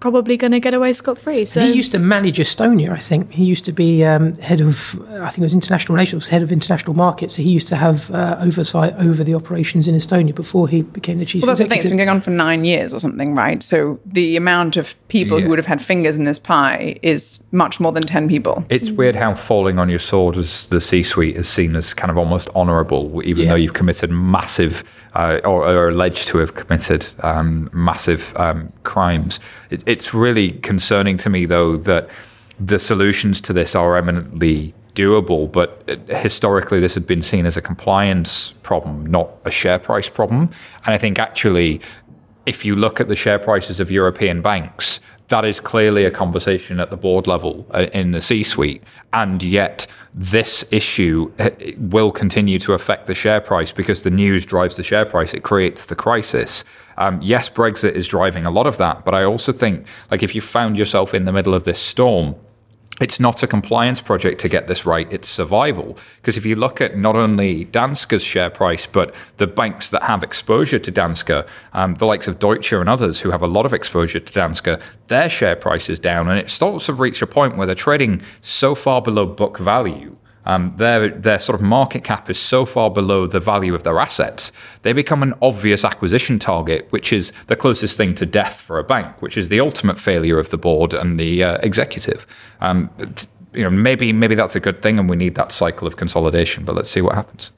Speaker 3: probably going to get away scot free. So
Speaker 2: he used to manage Estonia. I think he used to be um, head of, I think it was international relations, head of international markets. So he used to have uh, oversight over the operations in Estonia before he became the chief.
Speaker 4: Well, that's
Speaker 2: executive.
Speaker 4: the thing; it's been going on for nine years or something, right? So the amount of people yeah. who would have had fingers in this pie is much more than ten people.
Speaker 1: It's weird how falling on your sword as the C-suite is seen as kind of almost honourable, even yeah. though you've committed massive uh, or are alleged to have committed um, massive um, crimes. It, it's really concerning to me, though, that the solutions to this are eminently doable, but uh, historically this had been seen as a compliance problem, not a share price problem. And I think actually, if you look at the share prices of European banks, that is clearly a conversation at the board level uh, in the C suite. And yet, this issue uh, will continue to affect the share price because the news drives the share price. It creates the crisis. Um, yes, Brexit is driving a lot of that, but I also think, like, if you found yourself in the middle of this storm, it's not a compliance project to get this right, it's survival. Because if you look at not only Danske's share price, but the banks that have exposure to Danske, um, the likes of Deutsche and others who have a lot of exposure to Danske, their share price is down. And it starts to reach a point where they're trading so far below book value um, their their sort of market cap is so far below the value of their assets, they become an obvious acquisition target, which is the closest thing to death for a bank, which is the ultimate failure of the board and the uh, executive. Um, you know, maybe maybe that's a good thing, and we need that cycle of consolidation. But let's see what happens.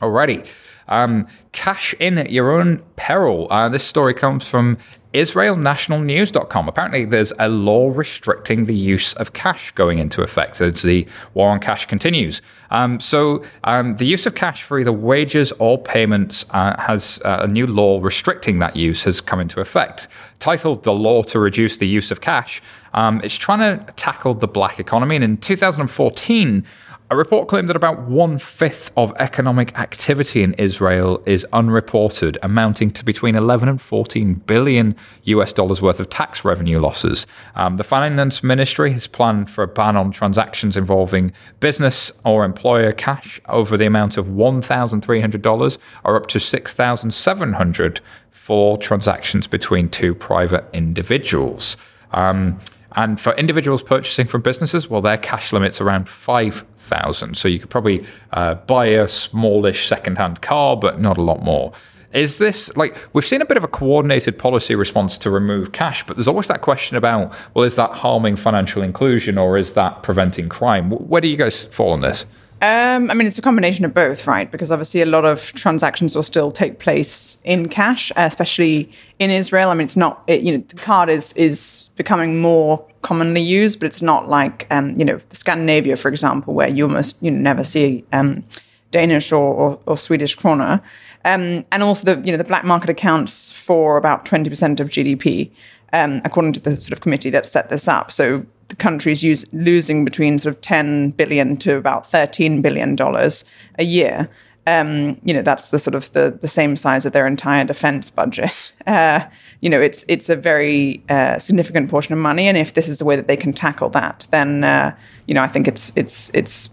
Speaker 1: Alrighty. Um, cash in at your own peril. Uh, this story comes from IsraelNationalNews.com. Apparently, there's a law restricting the use of cash going into effect as the war on cash continues. Um, so, um, the use of cash for either wages or payments uh, has uh, a new law restricting that use has come into effect. Titled "The Law to Reduce the Use of Cash," um, it's trying to tackle the black economy. And in 2014 a report claimed that about one fifth of economic activity in Israel is unreported, amounting to between 11 and 14 billion US dollars worth of tax revenue losses. Um, the finance ministry has planned for a ban on transactions involving business or employer cash over the amount of $1,300 or up to 6,700 for transactions between two private individuals. Um, and for individuals purchasing from businesses, well, their cash limit's around 5,000. So you could probably uh, buy a smallish second-hand car, but not a lot more. Is this like we've seen a bit of a coordinated policy response to remove cash, but there's always that question about well, is that harming financial inclusion or is that preventing crime? Where do you guys fall on this?
Speaker 4: Um, I mean, it's a combination of both, right? Because obviously, a lot of transactions will still take place in cash, especially in Israel. I mean, it's not, it, you know, the card is is becoming more commonly used, but it's not like, um, you know, Scandinavia, for example, where you almost you know never see um, Danish or, or, or Swedish krona. Um, and also, the you know, the black market accounts for about twenty percent of GDP, um, according to the sort of committee that set this up. So the country's use, losing between sort of 10 billion to about 13 billion dollars a year. Um, you know, that's the sort of the, the same size of their entire defense budget. Uh, you know, it's it's a very uh, significant portion of money, and if this is the way that they can tackle that, then uh, you know, I think it's it's it's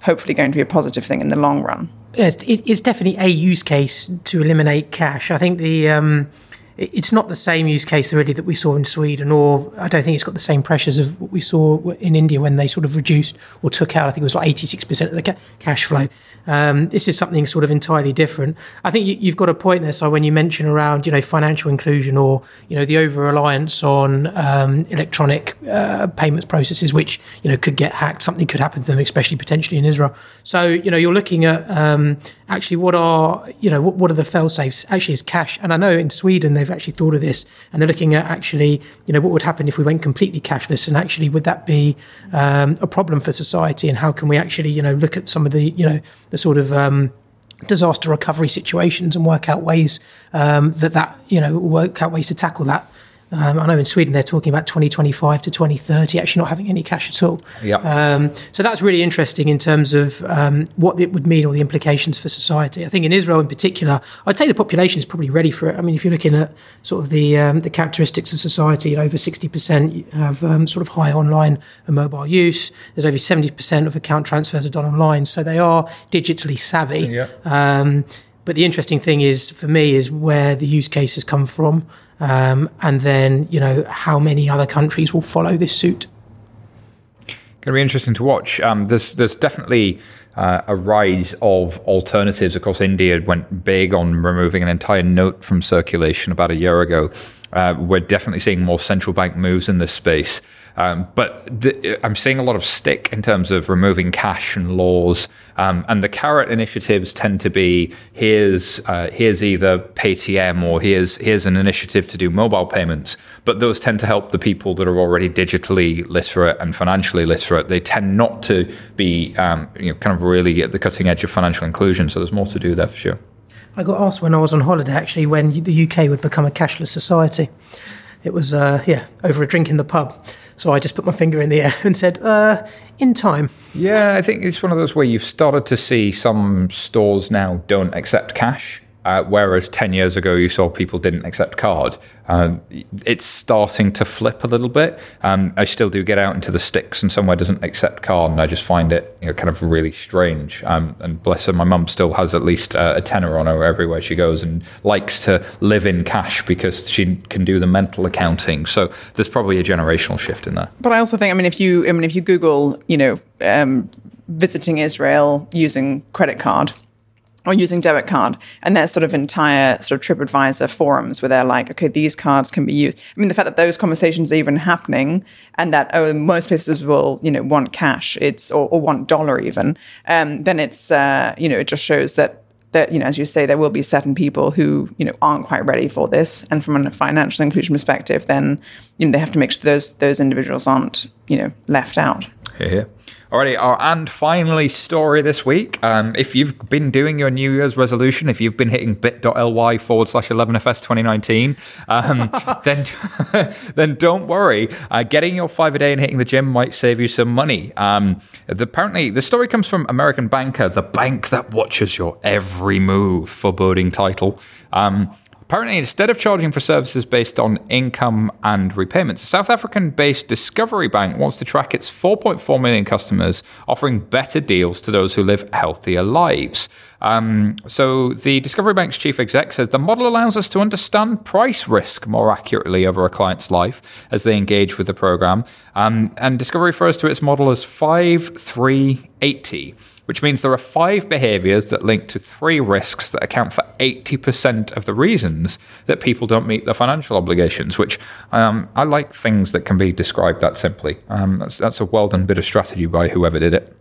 Speaker 4: hopefully going to be a positive thing in the long run.
Speaker 2: It's, definitely a use case to eliminate cash. I think the um, it's not the same use case really that we saw in Sweden, or I don't think it's got the same pressures of what we saw in India when they sort of reduced or took out. I think it was like eighty six percent of the ca- cash flow. Um, this is something sort of entirely different. I think you, have got a point there. So when you mention around you know financial inclusion or you know the over reliance on um, electronic uh, payments processes, which you know could get hacked, something could happen to them, especially potentially in Israel. So you know you're looking at um, actually what are you know what, what are the fail safes? Actually, is cash, and I know in Sweden they've actually thought of this, and they're looking at actually, you know, what would happen if we went completely cashless, and actually, would that be um, a problem for society, and how can we actually, you know, look at some of the, you know, the sort of um, disaster recovery situations and work out ways um, that that you know work out ways to tackle that um, I know in Sweden they're talking about 2025 to 2030 actually not having any cash at all.
Speaker 1: Yeah.
Speaker 2: Um, so that's really interesting in terms of um, what it would mean or the implications for society. I think in Israel in particular, I'd say the population is probably ready for it. I mean, if you're looking at sort of the um, the characteristics of society, you know, over 60% have um, sort of high online and mobile use. There's over 70% of account transfers are done online, so they are digitally savvy.
Speaker 1: Yeah.
Speaker 2: Um, but the interesting thing is, for me, is where the use cases come from. Um, and then, you know, how many other countries will follow this suit?
Speaker 1: Going to be interesting to watch. Um, there's there's definitely uh, a rise of alternatives. Of course, India went big on removing an entire note from circulation about a year ago. Uh, we're definitely seeing more central bank moves in this space. Um, but I'm seeing a lot of stick in terms of removing cash and laws. Um, and the carrot initiatives tend to be here's uh, here's either Paytm or here's here's an initiative to do mobile payments. But those tend to help the people that are already digitally literate and financially literate. They tend not to be um, you know, kind of really at the cutting edge of financial inclusion. So there's more to do there for sure.
Speaker 2: I got asked when I was on holiday actually when the UK would become a cashless society. It was uh, yeah over a drink in the pub. So I just put my finger in the air and said, uh, in time.
Speaker 1: Yeah, I think it's one of those where you've started to see some stores now don't accept cash. Uh, whereas 10 years ago, you saw people didn't accept card. Um, it's starting to flip a little bit. Um, I still do get out into the sticks and somewhere doesn't accept card, and I just find it you know, kind of really strange. Um, and bless her, my mum still has at least uh, a tenner on her everywhere she goes and likes to live in cash because she can do the mental accounting. So there's probably a generational shift in that.
Speaker 4: But I also think, I mean, if you, I mean, if you Google, you know, um, visiting Israel using credit card, or using debit card and there's sort of entire sort of TripAdvisor forums where they're like, okay, these cards can be used. I mean, the fact that those conversations are even happening and that oh, most places will you know want cash, it's or, or want dollar even, um, then it's uh, you know it just shows that that you know as you say there will be certain people who you know aren't quite ready for this, and from a financial inclusion perspective, then you know they have to make sure those those individuals aren't you know left out.
Speaker 1: Here. Alrighty, our and finally story this week. Um, if you've been doing your New Year's resolution, if you've been hitting bit.ly forward slash 11FS 2019, um, then, then don't worry. Uh, getting your five a day and hitting the gym might save you some money. Um, the, apparently, the story comes from American Banker, the bank that watches your every move, foreboding title. Um, Apparently, instead of charging for services based on income and repayments, a South African based Discovery Bank wants to track its 4.4 million customers, offering better deals to those who live healthier lives. Um, so, the Discovery Bank's chief exec says the model allows us to understand price risk more accurately over a client's life as they engage with the program. Um, and Discovery refers to its model as 5380 which means there are five behaviors that link to three risks that account for 80% of the reasons that people don't meet their financial obligations, which um, I like things that can be described that simply. Um, that's, that's a well done bit of strategy by whoever did it.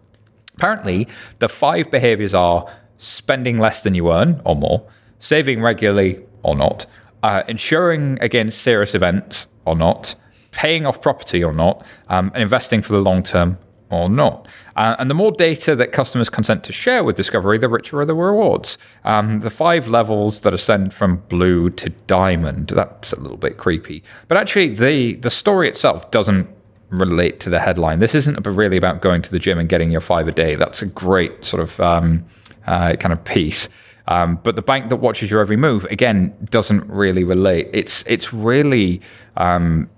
Speaker 1: Apparently, the five behaviors are spending less than you earn or more, saving regularly or not, uh, insuring against serious events or not, paying off property or not, um, and investing for the long term or not. Uh, and the more data that customers consent to share with Discovery, the richer are the rewards. Um, the five levels that ascend from blue to diamond, that's a little bit creepy. But actually, the, the story itself doesn't relate to the headline. This isn't really about going to the gym and getting your five a day. That's a great sort of um, uh, kind of piece. Um, but the bank that watches your every move, again, doesn't really relate. It's, it's really um,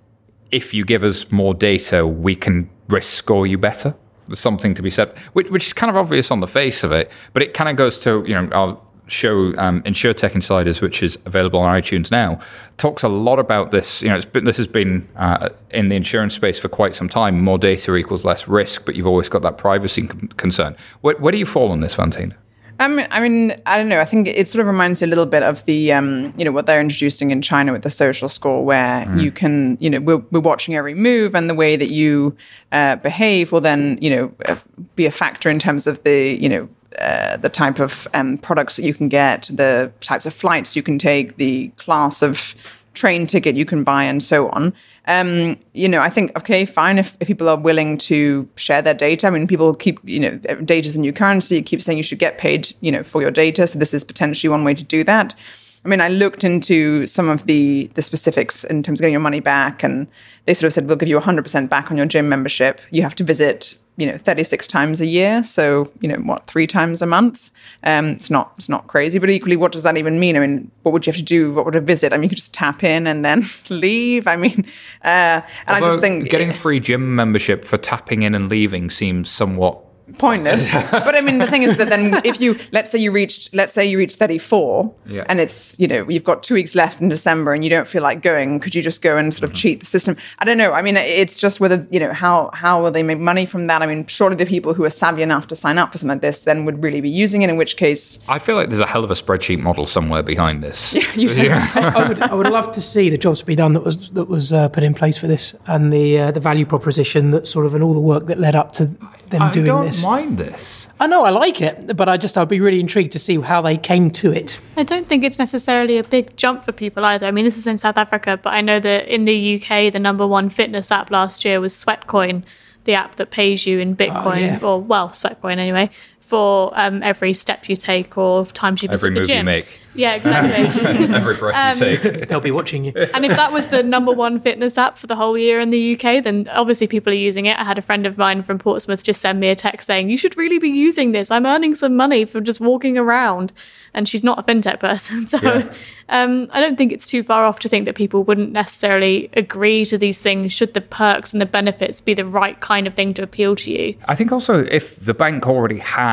Speaker 1: if you give us more data, we can risk score you better. There's something to be said, which, which is kind of obvious on the face of it, but it kind of goes to, you know, I'll show um, InsurTech Insiders, which is available on iTunes now, talks a lot about this. You know, been, this has been uh, in the insurance space for quite some time. More data equals less risk, but you've always got that privacy concern. Where, where do you fall on this, Valentina?
Speaker 4: Um, I mean, I don't know. I think it sort of reminds you a little bit of the, um, you know, what they're introducing in China with the social score, where mm. you can, you know, we're, we're watching every move and the way that you uh, behave will then, you know, uh, be a factor in terms of the, you know, uh, the type of um, products that you can get, the types of flights you can take, the class of train ticket you can buy, and so on. Um, you know, I think okay, fine if, if people are willing to share their data. I mean, people keep you know, data is a new currency. You keep saying you should get paid, you know, for your data. So this is potentially one way to do that. I mean, I looked into some of the the specifics in terms of getting your money back, and they sort of said we'll give you 100% back on your gym membership. You have to visit, you know, 36 times a year, so you know what, three times a month. Um, it's not it's not crazy, but equally, what does that even mean? I mean, what would you have to do? What would a visit? I mean, you could just tap in and then leave. I mean, uh, and Although I just think
Speaker 1: getting free gym membership for tapping in and leaving seems somewhat
Speaker 4: pointless. but I mean, the thing is that then if you let's say you reached let's say you reached 34
Speaker 1: Yeah.
Speaker 4: and it's you know you've got two weeks left in December and you don't feel like going, could you just go and sort of cheat the system? I don't know. I mean, it's just whether you know how how will they make money from that? I mean, surely the people who are savvy enough to sign up for something like this then would really be using it. In which case,
Speaker 1: I feel like there's a hell of a spreadsheet model somewhere behind this.
Speaker 4: you
Speaker 2: I would, I would love to see the jobs be done that was that was uh, put in place for this, and the uh, the value proposition that sort of and all the work that led up to them
Speaker 1: I
Speaker 2: doing
Speaker 1: don't mind this.
Speaker 2: I know I like it, but I just I'd be really intrigued to see how they came to it.
Speaker 3: I don't think it's necessarily a big jump for people either. I mean, this is in South Africa, but I know that in the UK, the number one fitness app last year was Sweatcoin, the app that pays you in oh, Bitcoin,
Speaker 2: yeah.
Speaker 3: or well, Sweatcoin anyway, for um, every step you take or times you visit
Speaker 1: Every
Speaker 3: the
Speaker 1: move you
Speaker 3: gym.
Speaker 1: make.
Speaker 3: Yeah, exactly.
Speaker 1: Every breath
Speaker 3: Um,
Speaker 1: you take.
Speaker 2: They'll be watching you.
Speaker 3: and if that was the number one fitness app for the whole year in the UK, then obviously people are using it. I had a friend of mine from Portsmouth just send me a text saying, You should really be using this. I'm earning some money for just walking around. And she's not a fintech person. So
Speaker 1: Yeah.
Speaker 3: um, I don't think it's too far off to think that people wouldn't necessarily agree to these things should the perks and the benefits be the right kind of thing to appeal to you.
Speaker 1: I think also if the bank already had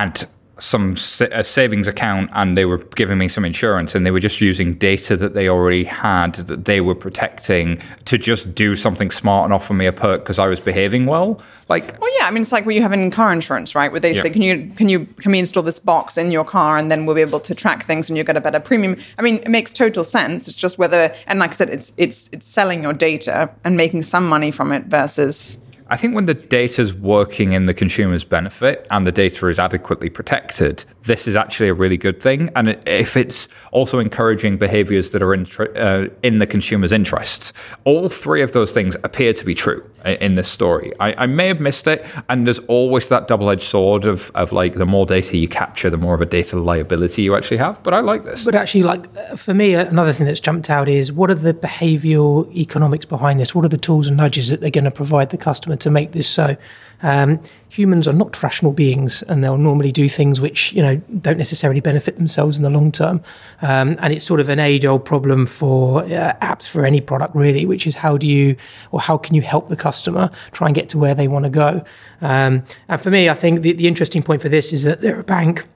Speaker 1: some a savings account and they were giving me some insurance and they were just using data that they already had that they were protecting to just do something smart and offer me a perk because I was behaving well. Like,
Speaker 4: Well, yeah, I mean, it's like what you have in car insurance, right? Where they
Speaker 1: Yeah.
Speaker 4: say, "Can you can you can we install this box in your car, and then we'll be able to track things, and you get a better premium." I mean, it makes total sense. It's just whether, and like I said, it's it's it's selling your data and making some money from it versus
Speaker 1: I think when the data is working in the consumer's benefit and the data is adequately protected, this is actually a really good thing. And if it's also encouraging behaviors that are in, uh, in the consumer's interests, all three of those things appear to be true in this story. I, I may have missed it, and there's always that double-edged sword of, of like the more data you capture, the more of a data liability you actually have. But I like this.
Speaker 2: But actually, like for me, another thing that's jumped out is what are the behavioural economics behind this? What are the tools and nudges that they're going to provide the customer to make this so? Um, humans are not rational beings, and they'll normally do things which you know don't necessarily benefit themselves in the long term. Um, and it's sort of an age-old problem for uh, apps for any product, really, which is how do you or how can you help the customer try and get to where they want to go? Um, and for me, I think the, the interesting point for this is that they're a bank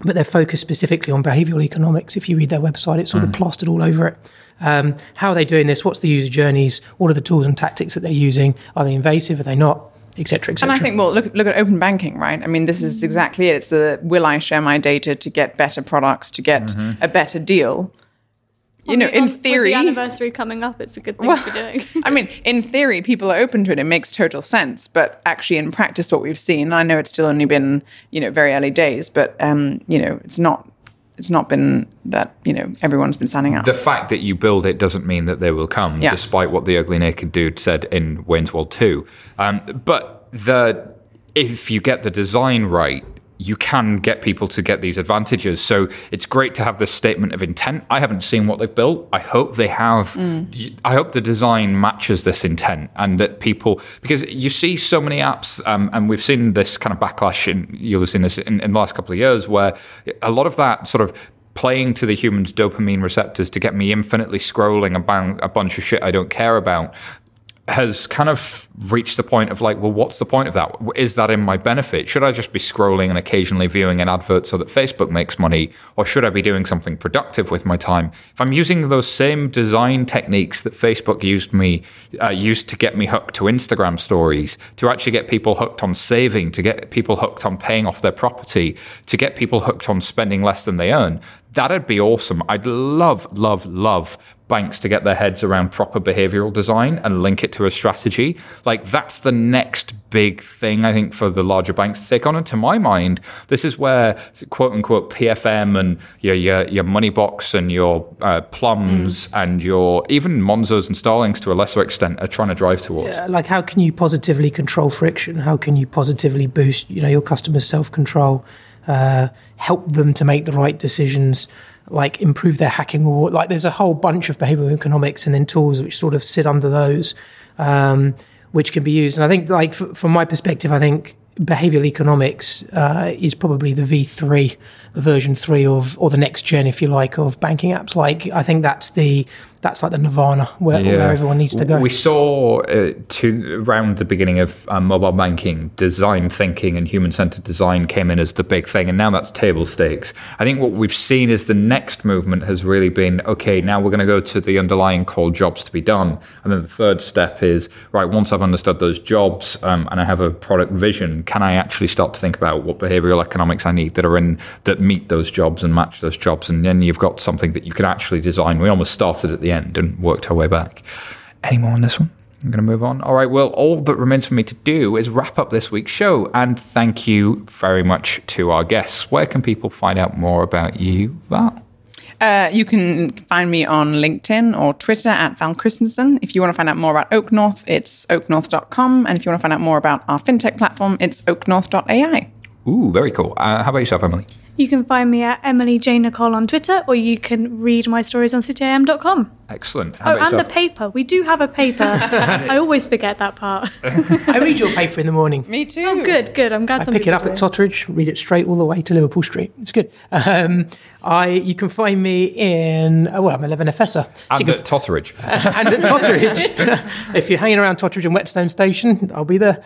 Speaker 2: but they're focused specifically on behavioral economics. If you read their website, it's sort of plastered all over it. Um, how are they doing this? What's the user journeys? What are the tools and tactics that they're using? Are they invasive? Are they not? Et cetera, et
Speaker 4: And. I think, well, look, look at open banking, right? I mean, this is exactly it. It's the will I share my data to get better products, to get a better deal? You know,
Speaker 3: With-
Speaker 4: in
Speaker 3: with
Speaker 4: theory,
Speaker 3: the anniversary coming up, it's a good thing
Speaker 4: Well,
Speaker 3: to be doing.
Speaker 4: I mean, in theory, people are open to it. It makes total sense. But actually, in practice, what we've seen, I know it's still only been, you know, very early days, but, um, you know, it's not. It's not been that you know everyone's been standing up.
Speaker 1: The fact that you build it doesn't mean that they will come,
Speaker 4: Yeah.
Speaker 1: despite what the ugly naked dude said in Wayne's World 2. Um, but the if you get the design right, you can get people to get these advantages. So it's great to have this statement of intent. I haven't seen what they've built. I hope they have. I hope the design matches this intent and that people, because you see so many apps, um, and we've seen this kind of backlash, in, you'll have seen this in, in the last couple of years, where a lot of that sort of playing to the human's dopamine receptors to get me infinitely scrolling about a bunch of shit I don't care about has kind of reached the point of like, well, what's the point of that? Is that in my benefit? Should I just be scrolling and occasionally viewing an advert so that Facebook makes money? Or should I be doing something productive with my time? If I'm using those same design techniques that Facebook used me, uh, used to get me hooked to Instagram stories, to actually get people hooked on saving, to get people hooked on paying off their property, to get people hooked on spending less than they earn, that'd be awesome. I'd love, love, love banks to get their heads around proper behavioral design and link it to a strategy. Like that's the next big thing I think for the larger banks to take on. And to my mind, this is where quote unquote PFM and you know, your your money box and your uh, plums and your even Monzos and Starlings to a lesser extent are trying to drive towards.
Speaker 2: Uh, like how can you positively control friction? How can you positively boost you know your customers' self control? Uh, help them to make the right decisions, like improve their hacking reward. Like there's a whole bunch of behavioral economics and then tools which sort of sit under those, um, which can be used. And I think, like f- from my perspective, I think behavioral economics uh, is probably the V3, the version three of, or the next gen, if you like, of banking apps. Like I think that's the that's like the nirvana where, where everyone needs to go.
Speaker 1: We saw uh, to around the beginning of um, mobile banking, design thinking and human centered design came in as the big thing, and now that's table stakes. I think what we've seen is the next movement has really been okay. Now we're going to go to the underlying core jobs to be done, and then the third step is right. Once I've understood those jobs um, and I have a product vision, can I actually start to think about what behavioral economics I need that are in that meet those jobs and match those jobs, and then you've got something that you can actually design. We almost started at the end and worked our way back. Any more on this one? I'm going to move on. All right. Well, all that remains for me to do is wrap up this week's show. And thank you very much to our guests. Where can people find out more about you, Val?
Speaker 4: Uh, you can find me on LinkedIn or Twitter at Val Kristensen. If you want to find out more about OakNorth, it's oaknorth.com. And if you want to find out more about our fintech platform, it's oaknorth.ai.
Speaker 1: Ooh, very cool. Uh, how about yourself, Emily?
Speaker 3: You can find me at Emily J. Nicolle on Twitter, or you can read my stories on cityam.com.
Speaker 1: Excellent. How
Speaker 3: Oh,
Speaker 1: about
Speaker 3: and the paper. We do have a paper. I always forget that part.
Speaker 2: I read your paper in the morning.
Speaker 4: Me too.
Speaker 3: Oh, good, good. I'm glad
Speaker 2: I
Speaker 3: some
Speaker 2: pick it up
Speaker 3: do
Speaker 2: at Totteridge, read it straight all the way to Liverpool Street. It's good. Um, I you can find me in uh, well, I'm 11FSer. So
Speaker 1: and
Speaker 2: you can
Speaker 1: at Totteridge.
Speaker 2: and at Totteridge. if you're hanging around Totteridge and Whetstone Station, I'll be there.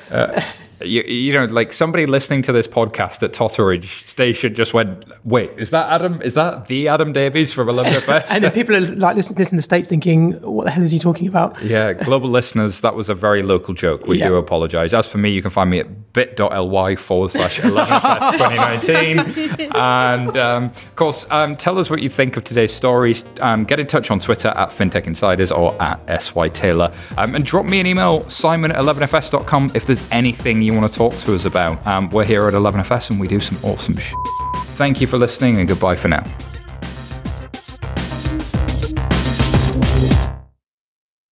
Speaker 1: You, you know, like somebody listening to this podcast at Totteridge Station just went, wait, is that Adam? Is that the Adam Davis from 11FS?
Speaker 2: and then people are like listening to this in the States thinking, what the hell is he talking about?
Speaker 1: yeah, global listeners, that was a very local joke. We
Speaker 2: Yeah.
Speaker 1: do apologize. As for me, you can find me at bit.ly forward slash 11FS 2019. And um, of course, um, tell us what you think of today's stories. Um, get in touch on Twitter at FinTech Insiders or at SY Taylor. Um, and drop me an email, simon at 11fs.com, if there's anything you want to talk to us about. Um, we're here at 11fs and we do some awesome sh. Thank you for listening and goodbye for now.